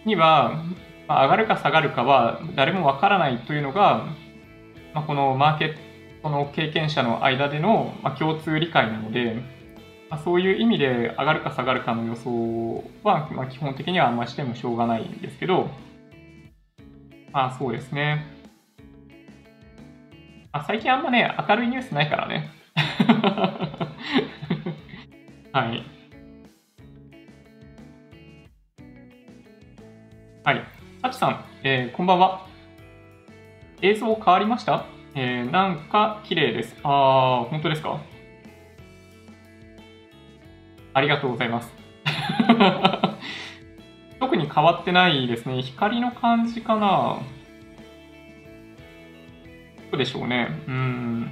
には、まあ、上がるか下がるかは誰もわからないというのが、まあ、このマーケットの経験者の間での、まあ、共通理解なので、まあ、そういう意味で上がるか下がるかの予想は、まあ、基本的にはあんましてもしょうがないんですけど、あ、そうですね。あ、最近あんまね、明るいニュースないからね。はい。はい。サチさん、えー、こんばんは。映像変わりました？えー、なんか綺麗です。あー、本当ですか？ありがとうございます。特に変わってないですね。光の感じかなどうでしょうね。うん。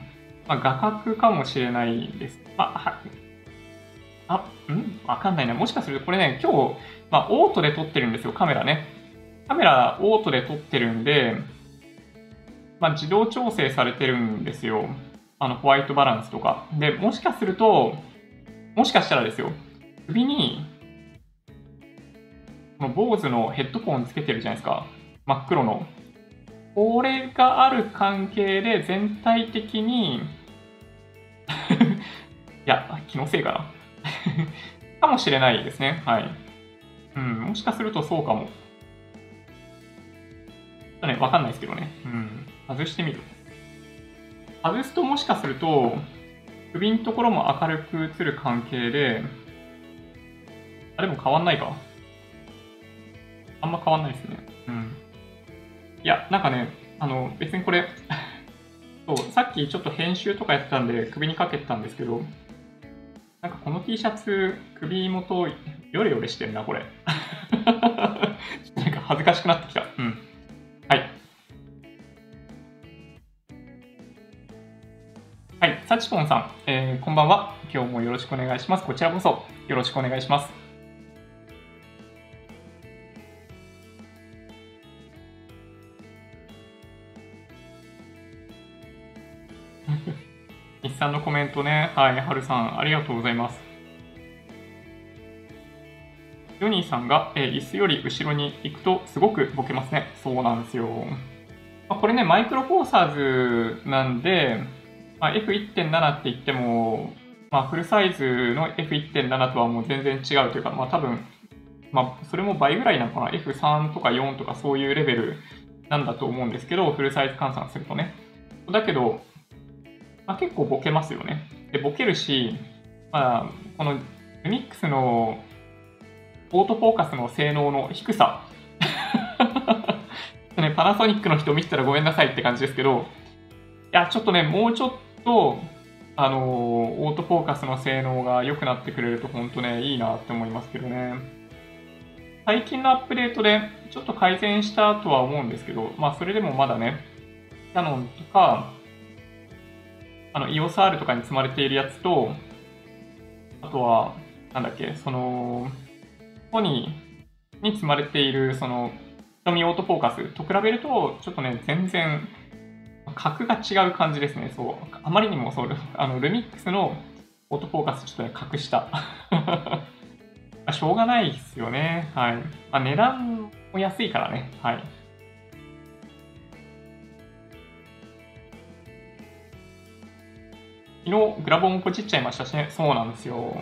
まあ、画角かもしれないです。あ、はあ、ん？わかんないな。もしかするとこれね、今日、まあ、オートで撮ってるんですよ、カメラね。カメラオートで撮ってるんで、まあ、自動調整されてるんですよ。あの、ホワイトバランスとか。で、もしかすると、もしかしたらですよ、首に、この坊主のヘッドフォンつけてるじゃないですか。真っ黒の。これがある関係で全体的に いや、気のせいかな かもしれないですね。はい。うん、もしかするとそうかも。ね、わかんないですけどね。うん。外してみる。外すともしかすると、首のところも明るく映る関係で、あ、でも変わんないか。あんま変わんないですね。うん。いや、なんかね、あの、別にこれ そう、さっきちょっと編集とかやってたんで首にかけてたんですけど、なんかこの T シャツ、首元、ヨレヨレしてんな、これ。なんか恥ずかしくなってきた。うん。サチポンさん、えー、こんばんは。今日もよろしくお願いします。こちらこそよろしくお願いします。日産のコメントね。はい、はるさん、ありがとうございます。ヨニーさんが、えー、椅子より後ろに行くとすごくボケますね。そうなんですよ。まあ、これね、マイクロフォーサーズなんで、まあ、F1.7 って言っても、まあ、フルサイズの F1.7 とはもう全然違うというか、まあ、多分、まあ、それも倍ぐらいなのかな？F3 とか4とかそういうレベルなんだと思うんですけど、フルサイズ換算するとね。だけど、まあ、結構ボケますよね。で、ボケるし、まあ、このルミックスのオートフォーカスの性能の低さ。パナソニックの人見てたらごめんなさいって感じですけど、いや、ちょっとね、もうちょっとと、あのー、オートフォーカスの性能が良くなってくれると本当ね、いいなって思いますけどね。最近のアップデートでちょっと改善したとは思うんですけど、まあそれでもまだね、キャノンとか、あの EOSR とかに積まれているやつと、あとは、なんだっけ、その、ソニーに積まれている、その、瞳オートフォーカスと比べると、ちょっとね、全然、格が違う感じですね。そう。あまりにもそう、あの、ルミックスのオートフォーカスちょっとね、格下。しょうがないですよね。はい。まあ、値段も安いからね。はい。昨日グラボもポチっちゃいましたしね。そうなんですよ。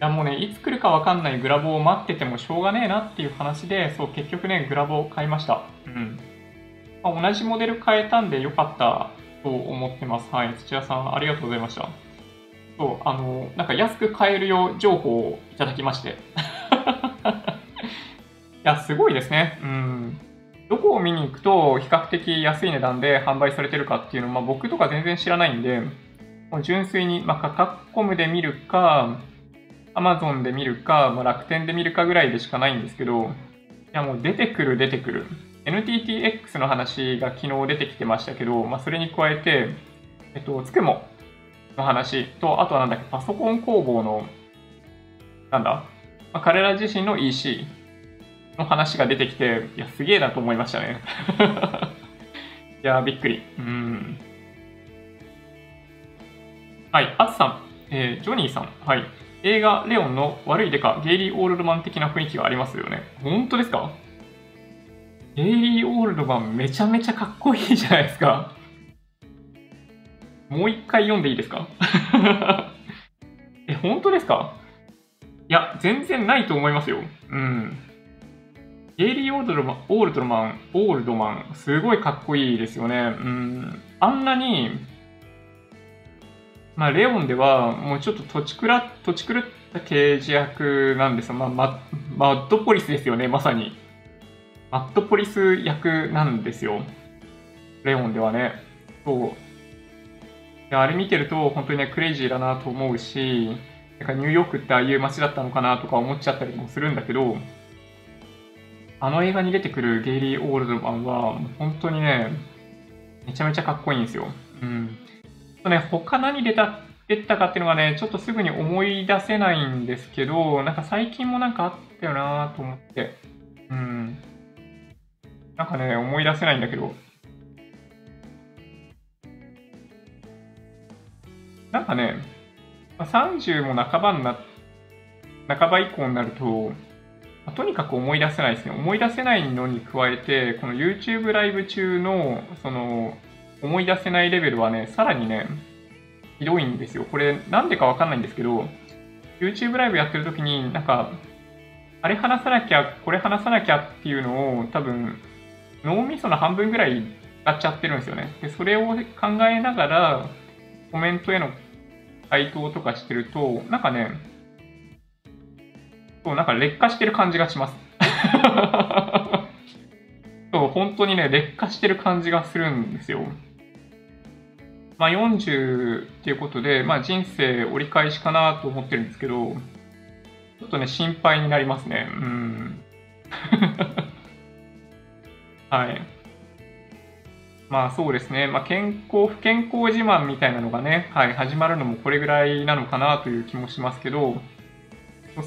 いやもうね、いつ来るかわかんないグラボを待っててもしょうがねえなっていう話で、そう、結局ね、グラボを買いました。うん。まあ、同じモデル買えたんでよかったと思ってます。はい。土屋さん、ありがとうございました。そう、あの、なんか安く買えるよ情報をいただきまして。いや、すごいですね。うん。どこを見に行くと比較的安い値段で販売されてるかっていうのは、まあ、僕とか全然知らないんで、もう純粋に、まあ、価格コムで見るか、アマゾンで見るか、まあ、楽天で見るかぐらいでしかないんですけど、いやもう出てくる出てくる。NTTX の話が昨日出てきてましたけど、まあ、それに加えて、えっと、つくもの話と、あとはなんだっけ、パソコン工房の、なんだ、まあ、彼ら自身の EC の話が出てきて、いや、すげえなと思いましたね。いや、びっくり。うん。はい、あつさん、えー、ジョニーさん、はい。映画レオンの悪いデカ、ゲイリー・オールドマン的な雰囲気がありますよね。本当ですか？ゲイリー・オールドマンめちゃめちゃかっこいいじゃないですか。もう一回読んでいいですか？え、本当ですか？いや、全然ないと思いますよ。うん。ゲイリー・オールドマン、オールドマン、オールドマン、すごいかっこいいですよね。うん。あんなに、まあ、レオンでは、もうちょっと土地くら、土地狂った刑事役なんですよ。まあ、ママッドポリスですよね、まさに。マッドポリス役なんですよ。レオンではね。そう。あれ見てると、本当にね、クレイジーだなと思うし、なんかニューヨークってああいう街だったのかなとか思っちゃったりもするんだけど、あの映画に出てくるゲイリー・オールドマンは、本当にね、めちゃめちゃかっこいいんですよ。うん。とね、他何出た、出たかっていうのがね、ちょっとすぐに思い出せないんですけど、なんか最近もなんかあったよなと思って。うん。なんかね、思い出せないんだけど。なんかね、30も半ばにな、半ば以降になると、とにかく思い出せないですね。思い出せないのに加えて、この YouTube ライブ中の、その、思い出せないレベルはね、さらにね、ひどいんですよ。これ、なんでかわかんないんですけど、YouTube ライブやってる時に、なんか、あれ話さなきゃ、これ話さなきゃっていうのを、多分、脳みその半分ぐらい使っちゃってるんですよね。で、それを考えながら、コメントへの回答とかしてると、なんかね、そう、なんか劣化してる感じがします。そう、本当にね、劣化してる感じがするんですよ。まあ、40っていうことで、まあ、人生折り返しかなと思ってるんですけど、ちょっとね、心配になりますね。うん。はい。まあそうですね。まあ健康、不健康自慢みたいなのがね、はい、始まるのもこれぐらいなのかなという気もしますけど、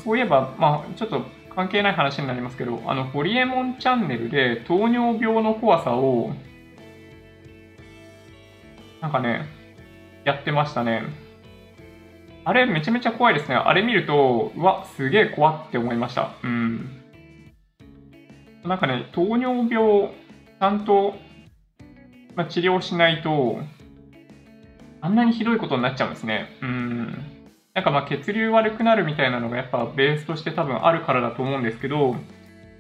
そういえば、まあちょっと関係ない話になりますけど、あの、ホリエモンチャンネルで糖尿病の怖さを、なんかね、やってましたね。あれめちゃめちゃ怖いですね。あれ見ると、うわ、すげえ怖って思いました。うん。なんかね、糖尿病、ちゃんとまあ、治療しないと、あんなにひどいことになっちゃうんですね。うん。なんかまあ血流悪くなるみたいなのがやっぱベースとして多分あるからだと思うんですけど、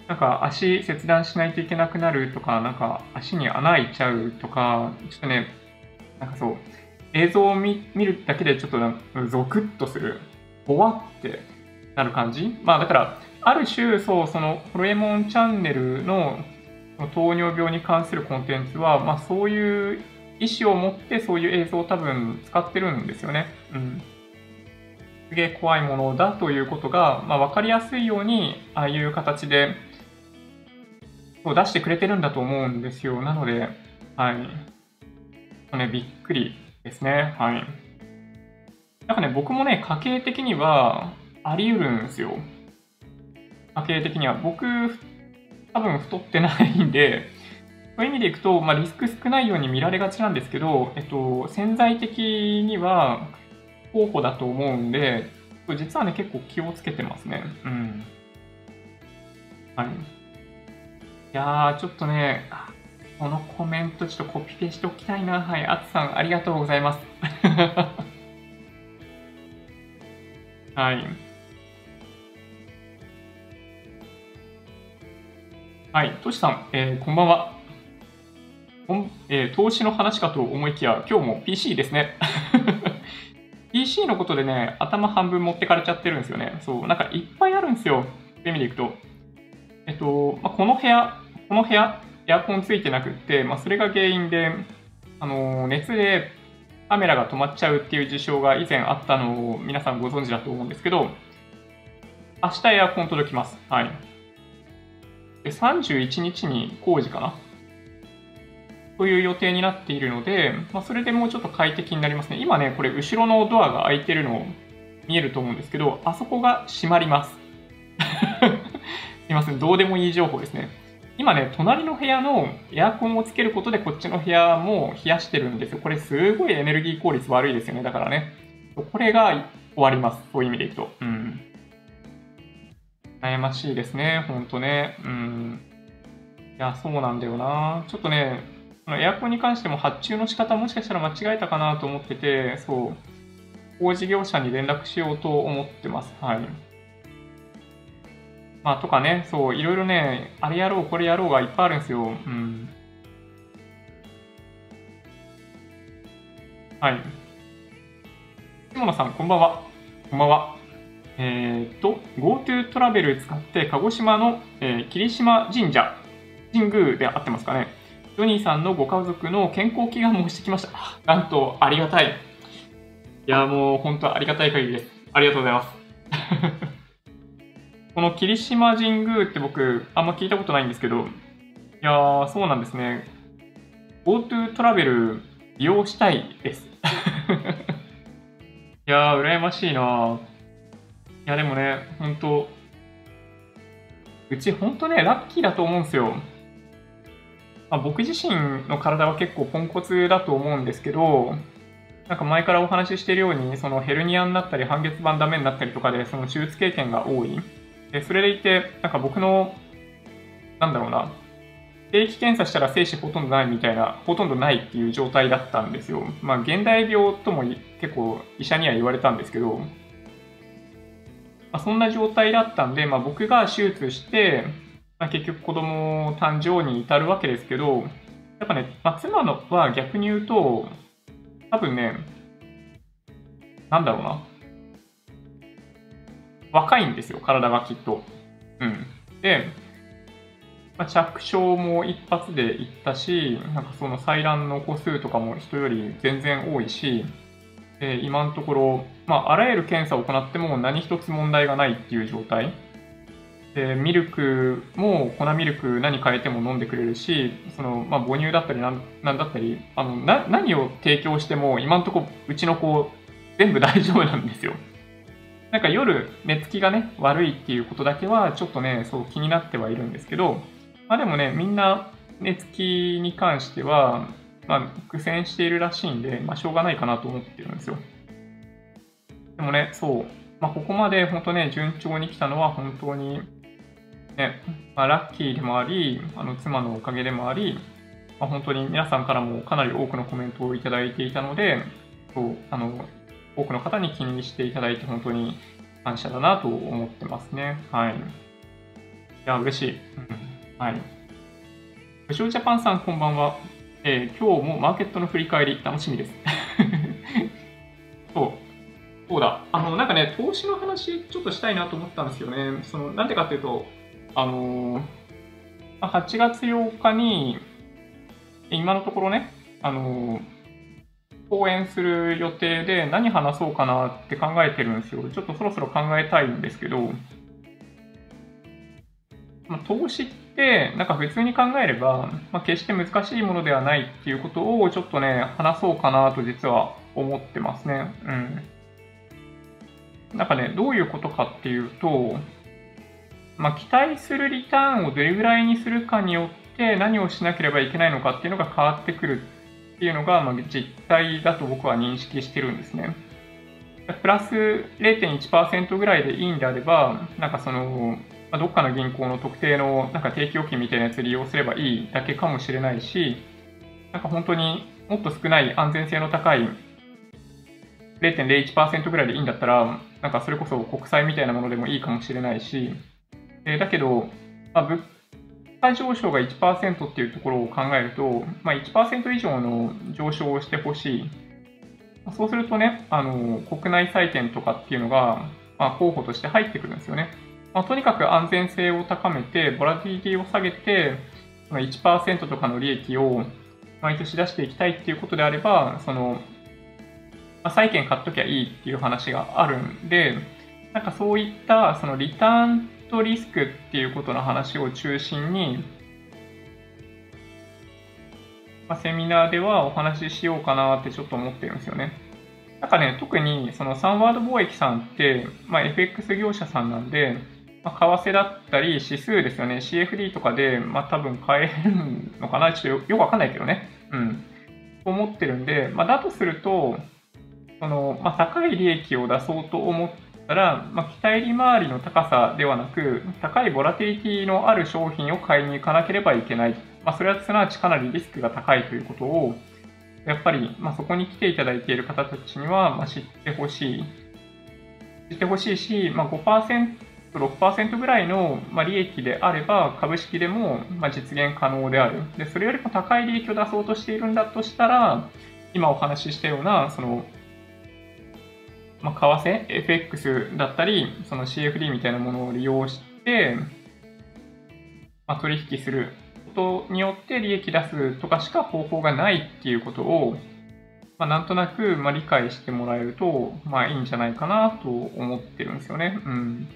なんか足切断しないといけなくなるとか、なんか足に穴開いちゃうとか、ちょっとね、なんかそう、映像を見るだけでちょっとゾクッとする、ぼわってなる感じまあだから、ある種、そう、そのホロエモンチャンネルの糖尿病に関するコンテンツは、まあ、そういう意思を持ってそういう映像を多分使ってるんですよね。うん。すげえ怖いものだということが、まあ、分かりやすいように、ああいう形で出してくれてるんだと思うんですよ。なので、はい。ね、びっくりですね。はい。なんかね、僕もね、家計的にはあり得るんですよ。家計的には。僕、多分太ってないんで、そういう意味でいくと、まあ、リスク少ないように見られがちなんですけど、えっと、潜在的には候補だと思うんで、実はね、結構気をつけてますね。うん。はい。いやー、ちょっとね、このコメントちょっとコピペしておきたいな。はい、あつさん、ありがとうございます。はい。はい、トシさん、えー、こんばんは。えー、投資の話かと思いきや、今日も PC ですね。PC のことでね、頭半分持ってかれちゃってるんですよね。そう、なんかいっぱいあるんですよ。そういう意味でいくと。えっと、まあ、この部屋、この部屋、エアコンついてなくって、まあ、それが原因で、あのー、熱でカメラが止まっちゃうっていう事象が以前あったのを皆さんご存知だと思うんですけど、明日エアコン届きます。はい。で31日に工事かな？という予定になっているので、まあ、それでもうちょっと快適になりますね。今ね、これ後ろのドアが開いてるの見えると思うんですけど、あそこが閉まります。すいません、どうでもいい情報ですね。今ね、隣の部屋のエアコンをつけることでこっちの部屋も冷やしてるんですよ。これすごいエネルギー効率悪いですよね。だからね。これが終わります。そういう意味でいくと。うん。悩ましいですね、ほんとね。うん。いや、そうなんだよな。ちょっとね、エアコンに関しても発注の仕方もしかしたら間違えたかなと思ってて、そう、工事業者に連絡しようと思ってます。はい。まあ、とかね、そう、いろいろね、あれやろう、これやろうがいっぱいあるんですよ。うん。はい。下野さん、こんばんは。こんばんは。えー、っと、GoTo トラベル使って鹿児島の、えー、霧島神社、神宮で合ってますかね。ジョニーさんのご家族の健康祈願もしてきました。なんと、ありがたい。いや、もう本当ありがたい限りです。ありがとうございます。この霧島神宮って僕、あんま聞いたことないんですけど、いやー、そうなんですね。GoTo トラベル利用したいです。いやー、羨ましいないや、でもね、ほんと、うちほんとね、ラッキーだと思うんですよ。まあ、僕自身の体は結構ポンコツだと思うんですけど、なんか前からお話ししているように、そのヘルニアになったり、半月板ダメになったりとかで、その手術経験が多い。で、それでいて、なんか僕の、なんだろうな、定期検査したら精子ほとんどないみたいな、ほとんどないっていう状態だったんですよ。まあ、現代病とも結構医者には言われたんですけど、まあ、そんな状態だったんで、まあ、僕が手術して、まあ、結局子供誕生に至るわけですけど、やっぱね、まあ、妻のは逆に言うと、多分ね、なんだろうな。若いんですよ、体がきっと。うん。で、まあ、着床も一発でいったし、なんかその採卵の個数とかも人より全然多いし、で今のところ、まあ、あらゆる検査を行っても何一つ問題がないっていう状態。で、ミルクも粉ミルク何変えても飲んでくれるし、その、まあ、母乳だったりなんなんだったり、あの、な、何を提供しても今のとこうちの子全部大丈夫なんですよ。なんか夜寝つきがね、悪いっていうことだけはちょっとね、そう気になってはいるんですけど、まあでもね、みんな寝つきに関しては、まあ苦戦しているらしいんで、まあしょうがないかなと思ってるんですよ。でもね、そう、まあここまで本当ね、順調に来たのは本当にね、まあ、ラッキーでもあり、あの妻のおかげでもあり、まあ、本当に皆さんからもかなり多くのコメントをいただいていたので、そうあの多くの方に気にしていただいて本当に感謝だなと思ってますね。はい。いや、嬉しい。うん、はい。ブショージャパンさん、こんばんは。えー、今日もマーケットの振り返り楽しみです。そう。そうだ。あの、なんかね、投資の話ちょっとしたいなと思ったんですよね。その、なんでかっていうと、あのー、8月8日に、今のところね、あのー、講演する予定で何話そうかなって考えてるんですよ。ちょっとそろそろ考えたいんですけど、まあ、投資って、なんか普通に考えれば、まあ、決して難しいものではないっていうことをちょっとね、話そうかなと実は思ってますね。うん。なんかね、どういうことかっていうと、まあ、期待するリターンをどれぐらいにするかによって何をしなければいけないのかっていうのが変わってくるっていうのが、まあ、実態だと僕は認識してるんですね。プラス0.1%ぐらいでいいんであれば、なんかその、まあ、どっかの銀行の特定のなんか定期預金みたいなやつ利用すればいいだけかもしれないし、なんか本当にもっと少ない安全性の高い0.01%ぐらいでいいんだったら、なんかそれこそ国債みたいなものでもいいかもしれないし、え、だけど、まあ、物価上昇が1%っていうところを考えると、まあ、1%以上の上昇をしてほしい。そうするとね、あの、国内債券とかっていうのが、まあ、候補として入ってくるんですよね。まあ、とにかく安全性を高めて、ボラティリティを下げて、1%とかの利益を毎年出していきたいっていうことであれば、その、まあ、債券買っときゃいいっていう話があるんで、なんかそういったそのリターントリスクっていうことの話を中心に、まあ、セミナーではお話ししようかなってちょっと思ってるんですよね。なんかね、特にそのサンワード貿易さんって、まあ、FX 業者さんなんで、まあ、為替だったり指数ですよね、CFD とかで、まあ、多分買えるのかな、ちょっとよくわかんないけどね。うん。思ってるんで、まあ、だとすると、その、まあ、高い利益を出そうと思ったら、まあ、期待利回りの高さではなく、高いボラティリティのある商品を買いに行かなければいけない。まあ、それはすなわちかなりリスクが高いということを、やっぱり、まあ、そこに来ていただいている方たちには、まあ、知ってほしい。知ってほしいし、まあ5%、6%ぐらいの、利益であれば、株式でも、実現可能である。で、それよりも高い利益を出そうとしているんだとしたら、今お話ししたような、その、まあ、為替、FX だったり、その CFD みたいなものを利用して、まあ、取引することによって利益出すとかしか方法がないっていうことを、まあ、なんとなく、ま、理解してもらえると、まあ、いいんじゃないかなと思ってるんですよね。うん。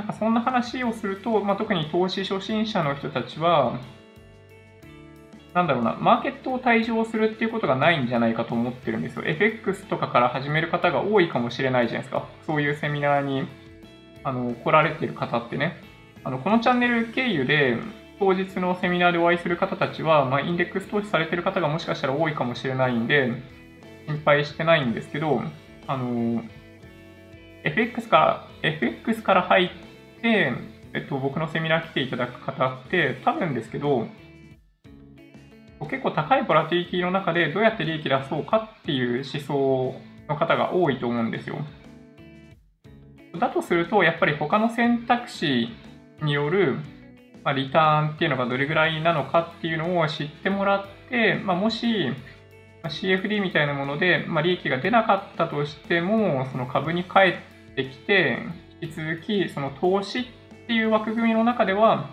なんかそんな話をすると、まあ、特に投資初心者の人たちは、なんだろうな、マーケットを退場するっていうことがないんじゃないかと思ってるんですよ。FX とかから始める方が多いかもしれないじゃないですか。そういうセミナーにあの来られてる方ってね。あのこのチャンネル経由で当日のセミナーでお会いする方たちは、まあ、インデックス投資されてる方がもしかしたら多いかもしれないんで、心配してないんですけど、あの、FX から、FX から入って、えっと、僕のセミナー来ていただく方って、多分ですけど、結構高いボラティリティの中でどうやって利益出そうかっていう思想の方が多いと思うんですよ。だとすると、やっぱり他の選択肢によるまあ、リターンっていうのがどれぐらいなのかっていうのを知ってもらって、まあ、もし、まあ CFD みたいなもので、まあ、利益が出なかったとしても、その株に返ってきて、引き続き、その投資っていう枠組みの中では、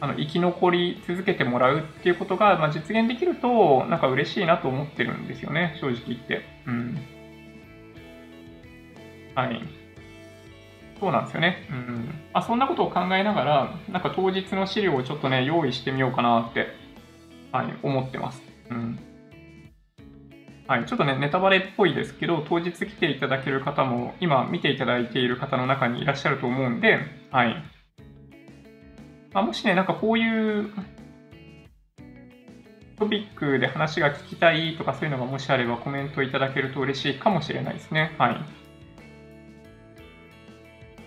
あの生き残り続けてもらうっていうことが、まあ、実現できると、なんか嬉しいなと思ってるんですよね、正直言って。うん。はい。そうなんですよね。うん。あ、そんなことを考えながら、なんか当日の資料をちょっとね、用意してみようかなって、はい、思ってます。うん。はい、ちょっとね、ネタバレっぽいですけど、当日来ていただける方も、今見ていただいている方の中にいらっしゃると思うんで、はい。まあ、もしね、なんかこういうトピックで話が聞きたいとかそういうのがもしあればコメントいただけると嬉しいかもしれないですね。はい。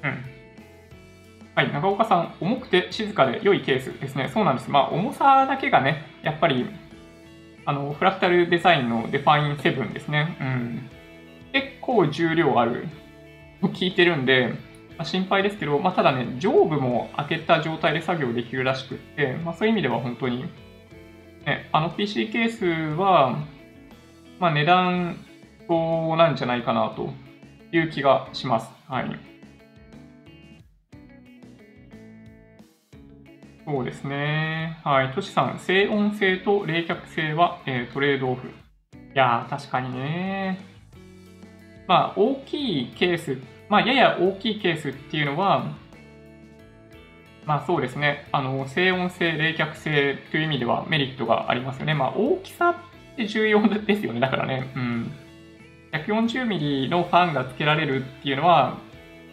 うん。はい、長岡さん、重くて静かで良いケースですね。そうなんです。まあ、重さだけがね、やっぱり、あの、 Fractal Design の Define 7ですね。うん。結構重量あると聞いてるんで、まあ、心配ですけど、まあ、ただね、上部も開けた状態で作業できるらしくって、まあ、そういう意味では本当に、ね、あの PC ケースは、まあ、値段そうなんじゃないかなという気がします。はい。そうですね。はい。トシさん、静音性と冷却性は、えー、トレードオフ。いやー、確かにね。まあ、大きいケース、まあ、やや大きいケースっていうのは、まあそうですね。あの、静音性、冷却性という意味ではメリットがありますよね。まあ大きさって重要ですよね。だからね。うん。140ミリのファンが付けられるっていうのは、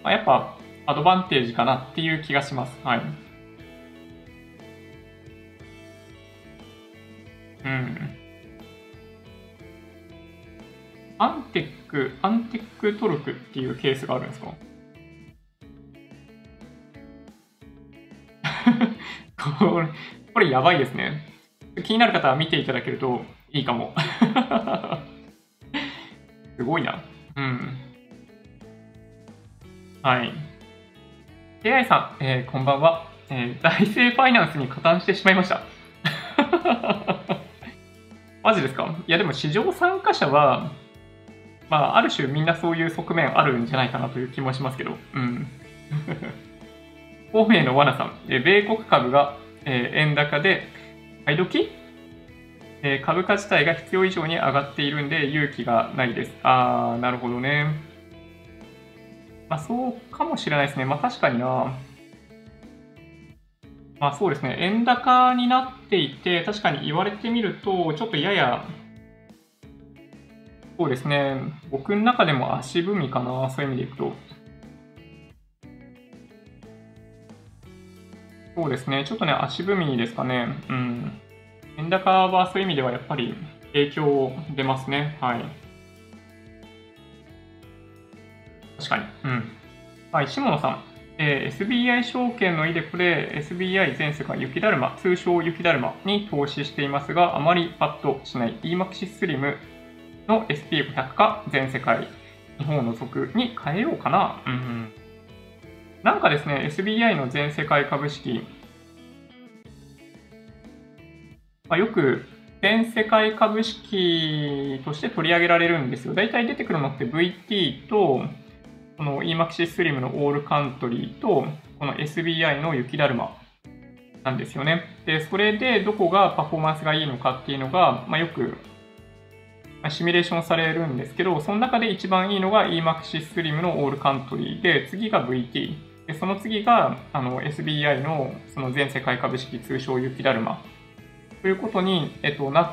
まあ、やっぱアドバンテージかなっていう気がします。はい。うん。アンテック、アンテックトルクっていうケースがあるんですか？これ、これやばいですね。気になる方は見ていただけるといいかも。すごいな。うん。はい。AI さん、えー、こんばんは、えー。財政ファイナンスに加担してしまいました。マジですか？いやでも市場参加者は、まあ、ある種みんなそういう側面あるんじゃないかなという気もしますけど、うん。方面の罠さん、え米国株が、えー、円高で、買い時？えー、株価自体が必要以上に上がっているんで勇気がないです。あー、なるほどね。まあそうかもしれないですね。まあ確かにな。まあそうですね、円高になっていて、確かに言われてみると、ちょっとやや、そうですね、僕の中でも足踏みかな、そういう意味でいくと。そうですね、ちょっとね、足踏みですかね。うん。円高はそういう意味ではやっぱり影響出ますね。はい。確かに。うん。はい、下野さん。えー、SBI 証券のイデコで SBI 全世界雪だるま、通称雪だるまに投資していますが、あまりパッとしない EMAXI スリムの SP500 か全世界、日本を除くに変えようかな。うん。なんかですね、SBI の全世界株式、まあ、よく全世界株式として取り上げられるんですよ。大体出てくるのって VT と、この EMAXISSLIM のオールカントリーと、この SBI の雪だるまなんですよね。で、それでどこがパフォーマンスがいいのかっていうのが、まあ、よくシミュレーションされるんですけど、その中で一番いいのが EMAXI Slim のオールカントリーで、次が VT、でその次があの SBI のその全世界株式通称雪だるまということに、えっと、なっ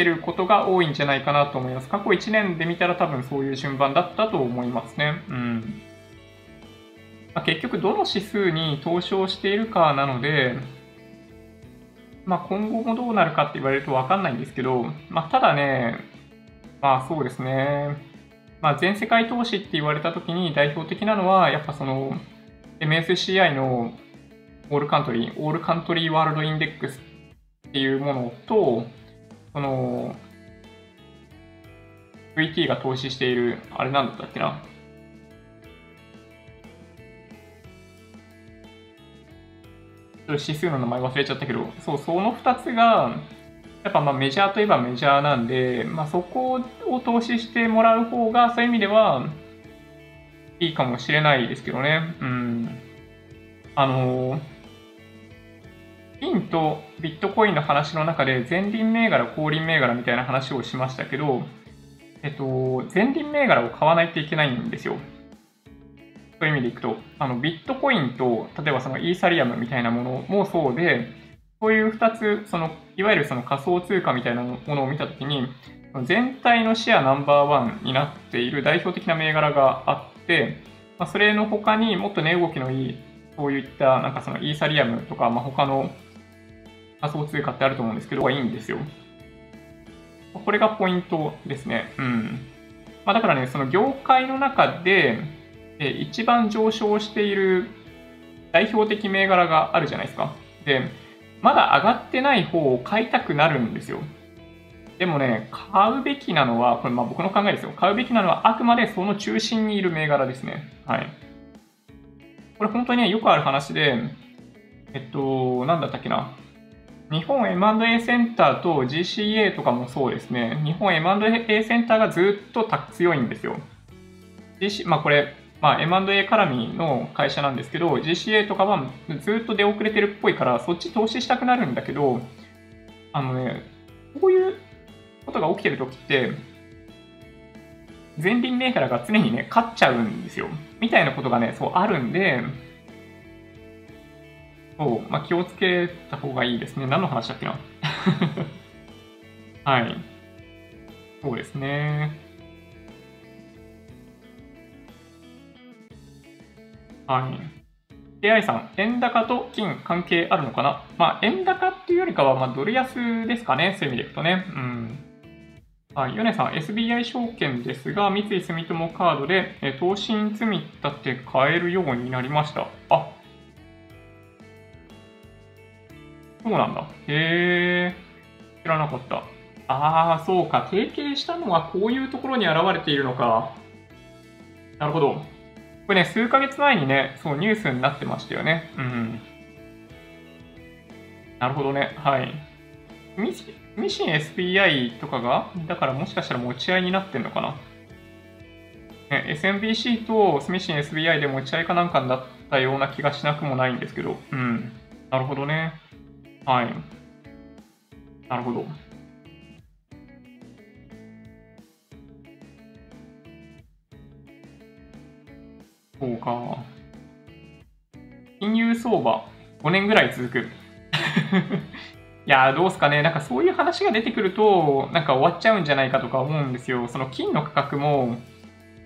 てることが多いんじゃないかなと思います。過去1年で見たら多分そういう順番だったと思いますね。うん。まあ、結局どの指数に投資をしているかなので、まあ、今後もどうなるかって言われると分かんないんですけど、まあ、ただね、まあそうですね、まあ、全世界投資って言われたときに代表的なのは、やっぱその MSCI の All Country、All Country World Index っていうものと、その VT が投資している、あれなんだったっけな、指数の名前忘れちゃったけど、そう、その2つが、やっぱまあメジャーといえばメジャーなんで、まあ、そこを投資してもらう方が、そういう意味ではいいかもしれないですけどね。うん。あの、金とビットコインの話の中で前輪銘柄、後輪銘柄みたいな話をしましたけど、えっと、前輪銘柄を買わないといけないんですよ。そういう意味でいくと、あのビットコインと、例えばそのイーサリアムみたいなものもそうで、そういう2つ、そのいわゆるその仮想通貨みたいなものを見たときに、全体のシェアナンバーワンになっている代表的な銘柄があって、まあ、それの他にもっと値動きのいい、そういったなんかそのイーサリアムとか、まあ、他の仮想通貨ってあると思うんですけど、いいんですよ。これがポイントですね。うん。まあ、だからね、その業界の中で、え一番上昇している代表的銘柄があるじゃないですか。で、まだ上がってない方を買いたくなるんですよ。でもね、買うべきなのは、これまあ僕の考えですよ。買うべきなのはあくまでその中心にいる銘柄ですね。はい。これ本当にね、よくある話で、えっと、なんだったっけな。日本 M&A センターと GCA とかもそうですね。日本 M&A センターがずっと強いんですよ。GC、まあこれ、まあ、M&A 絡みの会社なんですけど、GCA とかはずっと出遅れてるっぽいから、そっち投資したくなるんだけど、あのね、こういうことが起きてるときって、前輪銘柄が常にね、勝っちゃうんですよ。みたいなことがね、そうあるんで、そう、まあ、気をつけた方がいいですね。何の話だっけな？はい。そうですね。はい。AI さん、円高と金関係あるのかな？まあ、円高っていうよりかは、まあ、ドル安ですかね。そういう意味でいくとね。うん。はい。ヨネさん、SBI 証券ですが、三井住友カードで、え投信積み立て買えるようになりました。あ、そうなんだ。へえ。知らなかった。ああ、そうか。提携したのはこういうところに現れているのか。なるほど。これね、数ヶ月前にね、そう、ニュースになってましたよね。うん。なるほどね。はい。ミシミシン SBI とかが、だからもしかしたら持ち合いになってんのかな。ね、SMBC とミシン SBI で持ち合いかなんかになったような気がしなくもないんですけど。うん。なるほどね。はい。なるほど。そうか。金融相場、5年ぐらい続く。いやどうすかね。なんかそういう話が出てくると、なんか終わっちゃうんじゃないかとか思うんですよ。その金の価格も、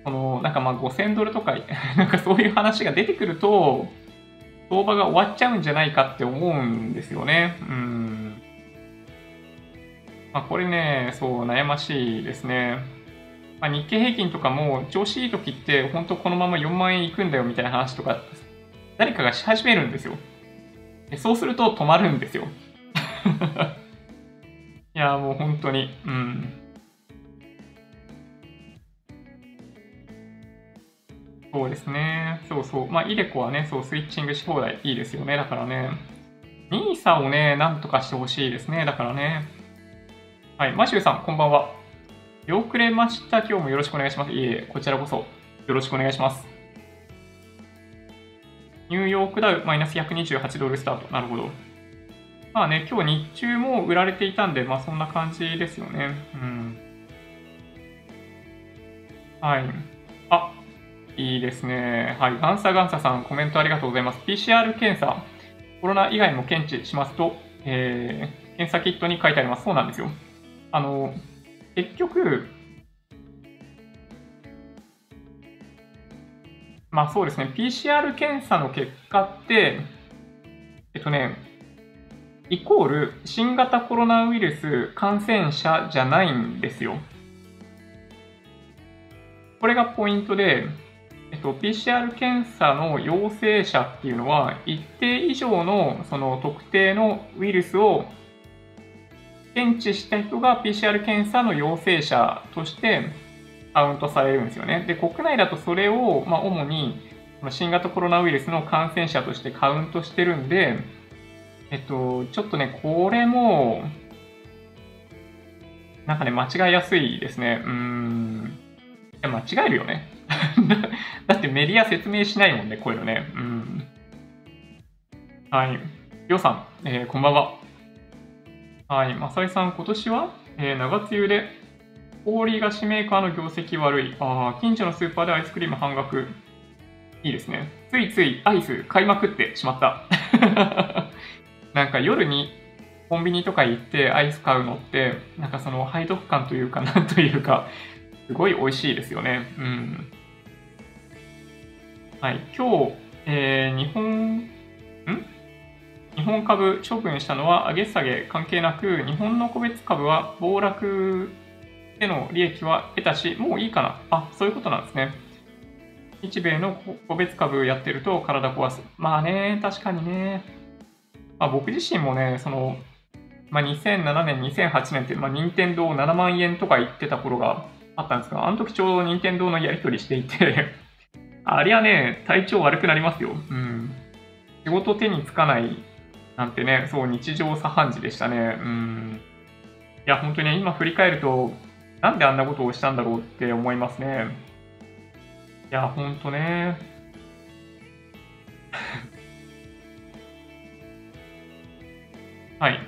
この、なんかまあ5000ドルとか、なんかそういう話が出てくると、相場が終わっちゃうんじゃないかって思うんですよね。うん。まあこれね、そう悩ましいですね。まあ、日経平均とかも調子いい時って本当このまま4万円いくんだよみたいな話とか誰かがし始めるんですよ。そうすると止まるんですよ。いや、もう本当に、うん。そうですね。そうそう。まあ、イデコはね、そう、スイッチングし放題いいですよね。だからね、NISA をね、なんとかしてほしいですね。だからね。はい、マシューさん、こんばんは。出遅れました。今日もよろしくお願いします。いえ、こちらこそよろしくお願いします。ニューヨークダウマイナス128ドルスタート。なるほど。まあね、今日日中も売られていたんで、まあそんな感じですよね。うん。はい。いいですね。はい。ガンサガンサさん、コメントありがとうございます。PCR 検査、コロナ以外も検知しますと、えー、検査キットに書いてあります。そうなんですよ。あの、結局、まあそうですね、PCR 検査の結果って、えっとね、イコール新型コロナウイルス感染者じゃないんですよ。これがポイントで、と、PCR 検査の陽性者っていうのは、一定以上のその特定のウイルスを検知した人が PCR 検査の陽性者としてカウントされるんですよね。で、国内だとそれを、まあ、主に新型コロナウイルスの感染者としてカウントしてるんで、えっと、ちょっとね、これも、なんかね、間違いやすいですね。うん。間違えるよね。だってメディア説明しないもんね、こういうのね。うん。はい。りょうさん、えー、こんばんは。はい。まさいさん、今年は、えー、長梅雨で、氷菓子メーカーの業績悪い。ああ、近所のスーパーでアイスクリーム半額。いいですね。ついついアイス買いまくってしまった。なんか夜にコンビニとか行ってアイス買うのって、なんかその背徳感というか、なんというか、すごい美味しいですよね。うん。はい。今日、えー、日本、ん？日本株処分したのは上げ下げ関係なく、日本の個別株は暴落での利益は得たし、もういいかな。あ、そういうことなんですね。日米の個別株やってると体壊す。まあね、確かにね。まあ、僕自身もね、その、まあ、2007年、2008年って、まあ、任天堂7万円とか言ってた頃があったんですが、あの時ちょうど任天堂のやり取りしていてあれはね、体調悪くなりますよ。うん。仕事手につかないなんてね、そう日常茶飯事でしたね。うん。いや、本当にね、今振り返ると、なんであんなことをしたんだろうって思いますね。いや、ほんとね。はい。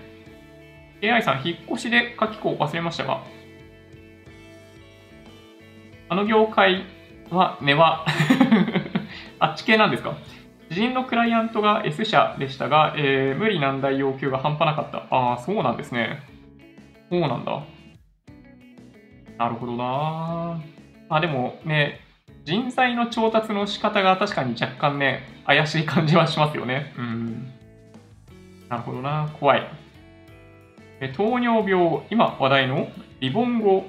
AI さん、引っ越しで書き子を忘れましたが、あの業界は、根はあっち系なんですか？知人のクライアントが S 社でしたが、えー、無理難題要求が半端なかった。ああ、そうなんですね。そうなんだ。なるほどなあ、でもね、人材の調達の仕方が確かに若干ね、怪しい感じはしますよね。うん。なるほどな。怖い。え糖尿病、今話題のリボンゴ、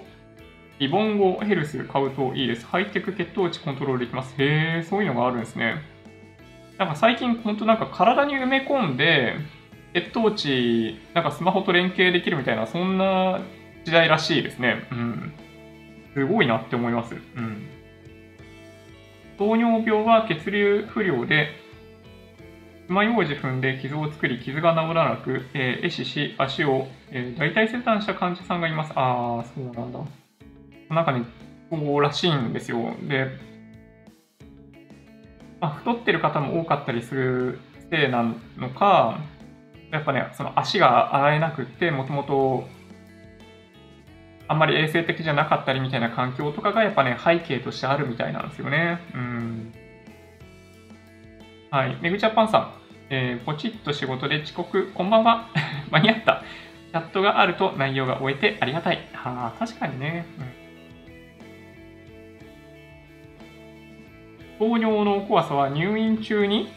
リボンゴヘルス買うといいです。ハイテク血糖値コントロールできます。へえ、そういうのがあるんですね。なんか最近、本当なんか体に埋め込んで、血糖値、なんかスマホと連携できるみたいな、そんな時代らしいですね。うん。すごいなって思います。うん。糖尿病は血流不良で爪楊枝踏んで傷を作り、傷が治らなく、えー、壊死し、足を、えー、大体切断した患者さんがいます。ああ、そうなんだ。なんかね、そうらしいんですよ。で、まあ、太ってる方も多かったりするせいなのか、やっぱね、その足が洗えなくって、もともとあんまり衛生的じゃなかったりみたいな環境とかがやっぱね、背景としてあるみたいなんですよね。うん。はい。めぐちゃパンさん。えー、ポチッと仕事で遅刻、こんばんは。間に合った。チャットがあると内容が終えてありがたい。はあ、確かにね。うん、糖尿の怖さは入院中にし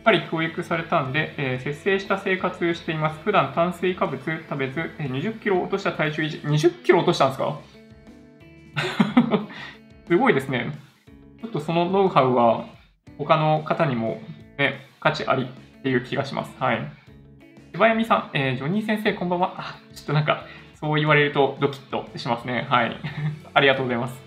っかり教育されたんで、えー、節制した生活しています。普段炭水化物食べず、えー、20キロ落とした体重維持。20キロ落としたんですか？すごいですね。ちょっとそのノウハウは他の方にも、ね、価値ありっていう気がします。はい。柴闇さん、えー、ジョニー先生、こんばんは。あ、ちょっとなんか、そう言われるとドキッとしますね。はい。ありがとうございます。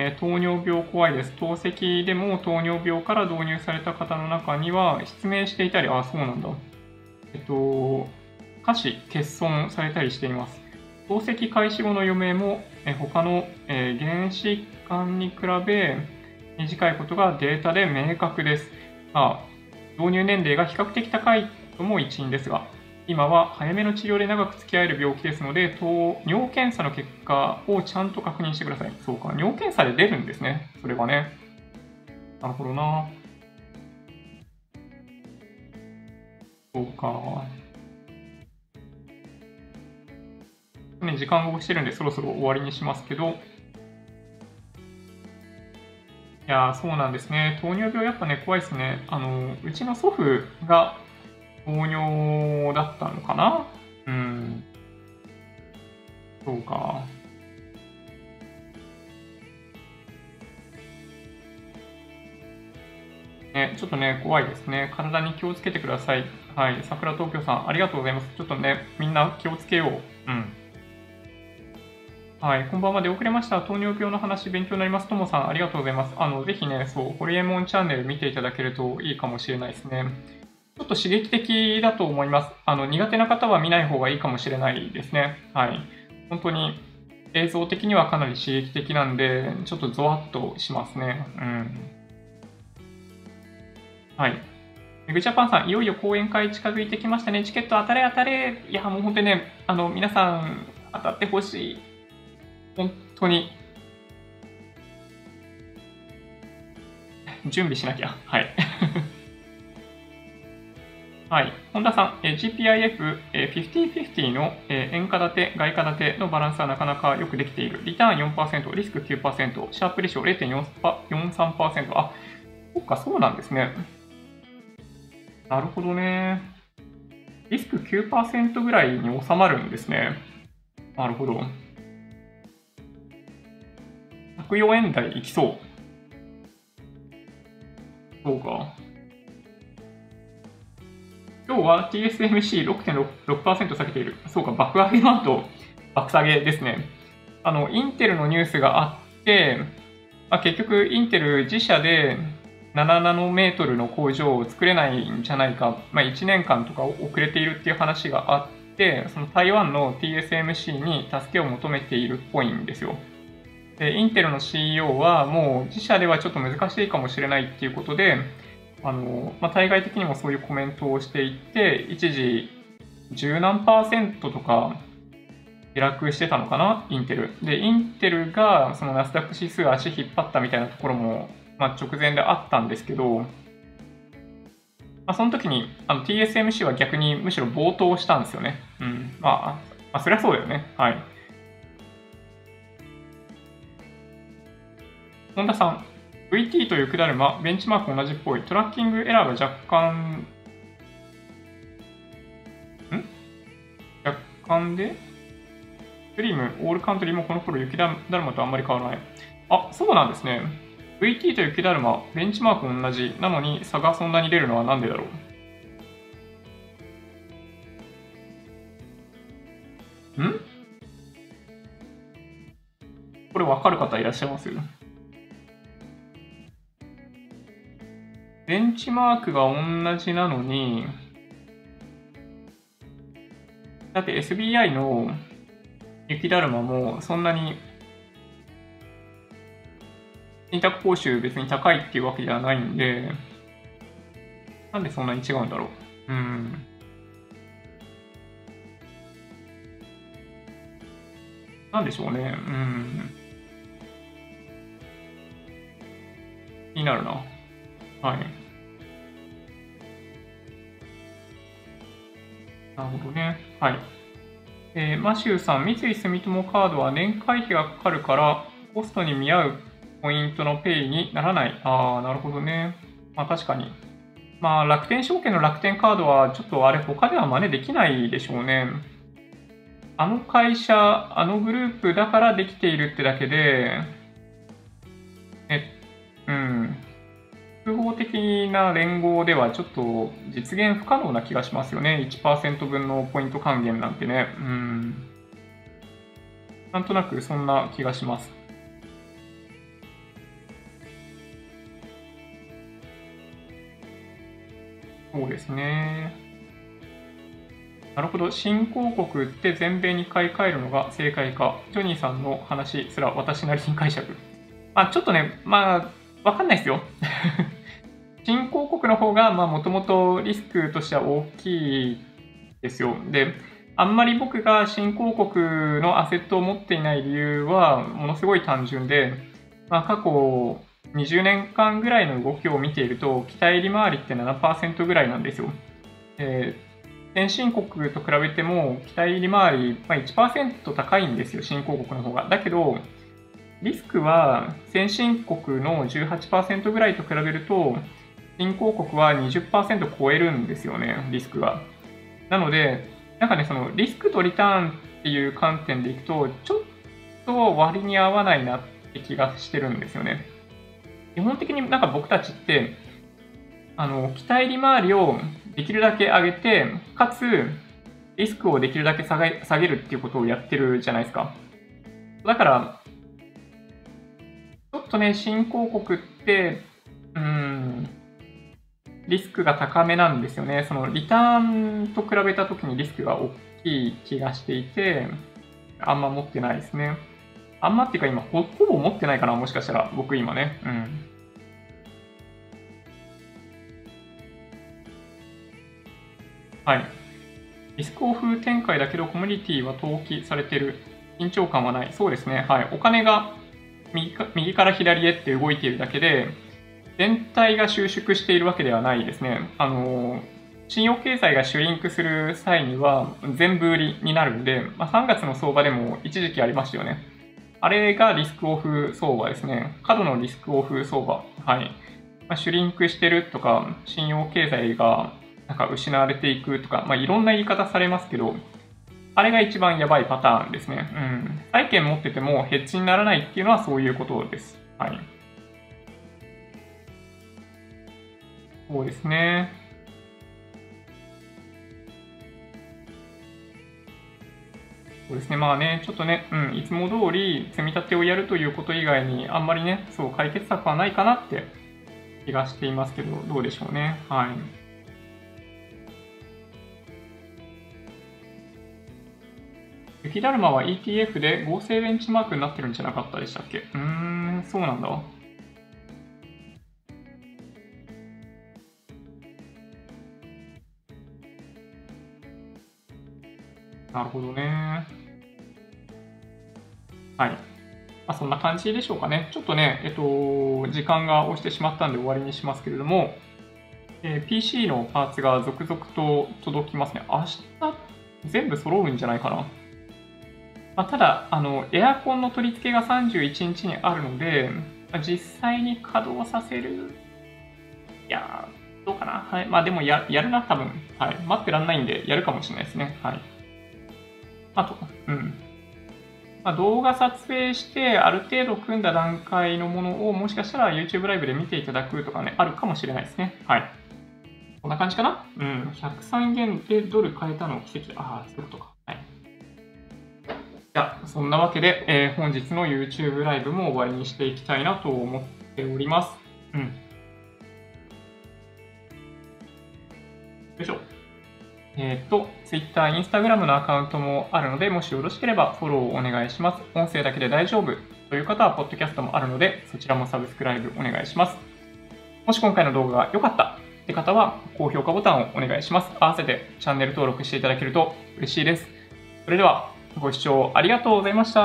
えー、糖尿病怖いです。透析でも糖尿病から導入された方の中には、失明していたり、ああ、そうなんだ。えっと、下肢欠損されたりしています。透析開始後の余命も、え他の、えー、原子管に比べ、短いことがデータで明確です。あ、導入年齢が比較的高いとも一因ですが、今は早めの治療で長く付き合える病気ですので、尿検査の結果をちゃんと確認してください。そうか、尿検査で出るんですね。それはね。なるほどな。そうか。ね、時間が押してるんで、そろそろ終わりにしますけど、いやそうなんですね。糖尿病やっぱね、怖いですね。あの、うちの祖父が糖尿だったのかな？うん。そうか。ね、ちょっとね、怖いですね。体に気をつけてください。はい。桜東京さん、ありがとうございます。ちょっとね、みんな気をつけよう。うん。はい、こんばんは。出遅れました。糖尿病の話、勉強になります。ともさん、ありがとうございます。あの、ぜひね、そう、ホリエモンチャンネル見ていただけるといいかもしれないですね。ちょっと刺激的だと思います。あの、苦手な方は見ない方がいいかもしれないですね。はい。本当に映像的にはかなり刺激的なんで、ちょっとゾワッとしますね。うん。はい。グジャパンさん、いよいよ講演会近づいてきましたね。チケット当たれ当たれ。いや、もう本当にね、あの、皆さん当たってほしい。本当に、準備しなきゃ。はい。はい。本田さん、え GPIF、え50-50の、え円価建て、外貨建てのバランスはなかなかよくできている。リターン4%、リスク9%、シャープレシオ0.43%。あ、そっか、そうなんですね。なるほどね。リスク9%ぐらいに収まるんですね。なるほど。104円台いきそう。そうか。今日は TSMC6.6% 下げている。そうか、爆上げの後、爆下げですね。あの、インテルのニュースがあって、まあ、結局、インテル自社で7ナノメートルの工場を作れないんじゃないか、まあ、1年間とか遅れているっていう話があって、その台湾の TSMC に助けを求めているっぽいんですよ。で、インテルの CEO はもう自社ではちょっと難しいかもしれないっていうことで、あの、まあ、対外的にもそういうコメントをしていて、一時十何パーセントとか下落してたのかな、インテル。で、インテルがそのナスダック指数足引っ張ったみたいなところも、まあ、直前であったんですけど、まあ、その時にあの TSMC は逆にむしろ暴騰したんですよね。うん。まあ、まあ、そりゃそうだよね。はい。本田さん、VT という管馬、ベンチマーク同じっぽい。トラッキングエラーが若干、ん？若干で？スリーム、オールカントリーもこの頃雪だるまとあんまり変わらない。あ、そうなんですね。VT と雪だるま、ベンチマーク同じ。なのに差がそんなに出るのはなんでだろうん？これ分かる方いらっしゃいます？ベンチマークが同じなのに、だって SBI の雪だるまもそんなに信託報酬別に高いっていうわけではないんで、なんでそんなに違うんだろう？うん。なんでしょうね。うん。気になるな。はい。なるほどね。はい。えー、マシューさん、三井住友カードは年会費がかかるから、コストに見合うポイントのペイにならない。ああ、なるほどね。まあ確かに。まあ楽天証券の楽天カードはちょっとあれ他では真似できないでしょうね。あの会社、あのグループだからできているってだけで、え、うん。複合的な連合ではちょっと実現不可能な気がしますよね。1%分のポイント還元なんてね。うん。なんとなくそんな気がします。そうですね。なるほど。新興国って全米に買い替えるのが正解か。ジョニーさんの話すら私なりに解釈。まあ、ちょっとね、まあ、わかんないですよ。新興国の方がもともとリスクとしては大きいですよ。で、あんまり僕が新興国のアセットを持っていない理由はものすごい単純で、まあ、過去20年間ぐらいの動きを見ていると、期待利回りって7%ぐらいなんですよ。えー、先進国と比べても期待利回り、まあ、1%高いんですよ、新興国の方が。だけど、リスクは先進国の18%ぐらいと比べると、新興国は20%超えるんですよね、リスクが。なので、なんかね、そのリスクとリターンっていう観点でいくと、ちょっと割に合わないなって気がしてるんですよね。基本的になんか僕たちって、あの、期待利回りをできるだけ上げて、かつ、リスクをできるだけ下げ下げるっていうことをやってるじゃないですか。だから、ちょっとね、新興国って、うん、リスクが高めなんですよね。そのリターンと比べたときにリスクが大きい気がしていて、あんま持ってないですね。あんまっていうか今ほ、ほぼ持ってないかな、もしかしたら、僕今ね。うん。はい。リスクオフ展開だけどコミュニティは登記されてる。緊張感はない。そうですね。はい。お金が右か右から左へって動いているだけで、全体が収縮しているわけではないですね。あの、信用経済がシュリンクする際には全部売りになるんで、まあ、3月の相場でも一時期ありましたよね。あれがリスクオフ相場ですね。過度のリスクオフ相場。はい。まあ、シュリンクしてるとか、信用経済がなんか失われていくとか、まあ、いろんな言い方されますけど、あれが一番やばいパターンですね。うん。債券持っててもヘッジにならないっていうのはそういうことです。はい。そうですね。そうですね。まあね、ちょっとね、うん、いつも通り積み立てをやるということ以外に、あんまりね、そう、解決策はないかなって気がしていますけど、どうでしょうね。はい。雪だるまは ETF で合成ベンチマークになってるんじゃなかったでしたっけ？うーん、そうなんだ。なるほどね。はい。まあ、そんな感じでしょうかね。ちょっとね、えっと、時間が押してしまったんで終わりにしますけれども、えー、PC のパーツが続々と届きますね。明日全部揃うんじゃないかな。まあ、ただあの、エアコンの取り付けが31日にあるので、まあ、実際に稼働させる、いやどうかな。はい。まあでもや、やるな、多分。はい。待ってらんないんで、やるかもしれないですね。はい。あ、うん。まあ、動画撮影して、ある程度組んだ段階のものを、もしかしたら YouTube ライブで見ていただくとかね、あるかもしれないですね。はい。こんな感じかな？うん。103元でドル変えたの奇跡。ああ、そういうことか。や、そんなわけで、えー、本日の YouTube ライブも終わりにしていきたいなと思っております。うん。よいしょ。えっ、ー、と、Twitter、Instagram のアカウントもあるので、もしよろしければフォローをお願いします。音声だけで大丈夫という方は、ポッドキャストもあるので、そちらもサブスクライブお願いします。もし今回の動画が良かったって方は、高評価ボタンをお願いします。合わせてチャンネル登録していただけると嬉しいです。それでは、ご視聴ありがとうございました。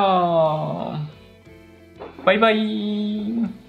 バイバイ。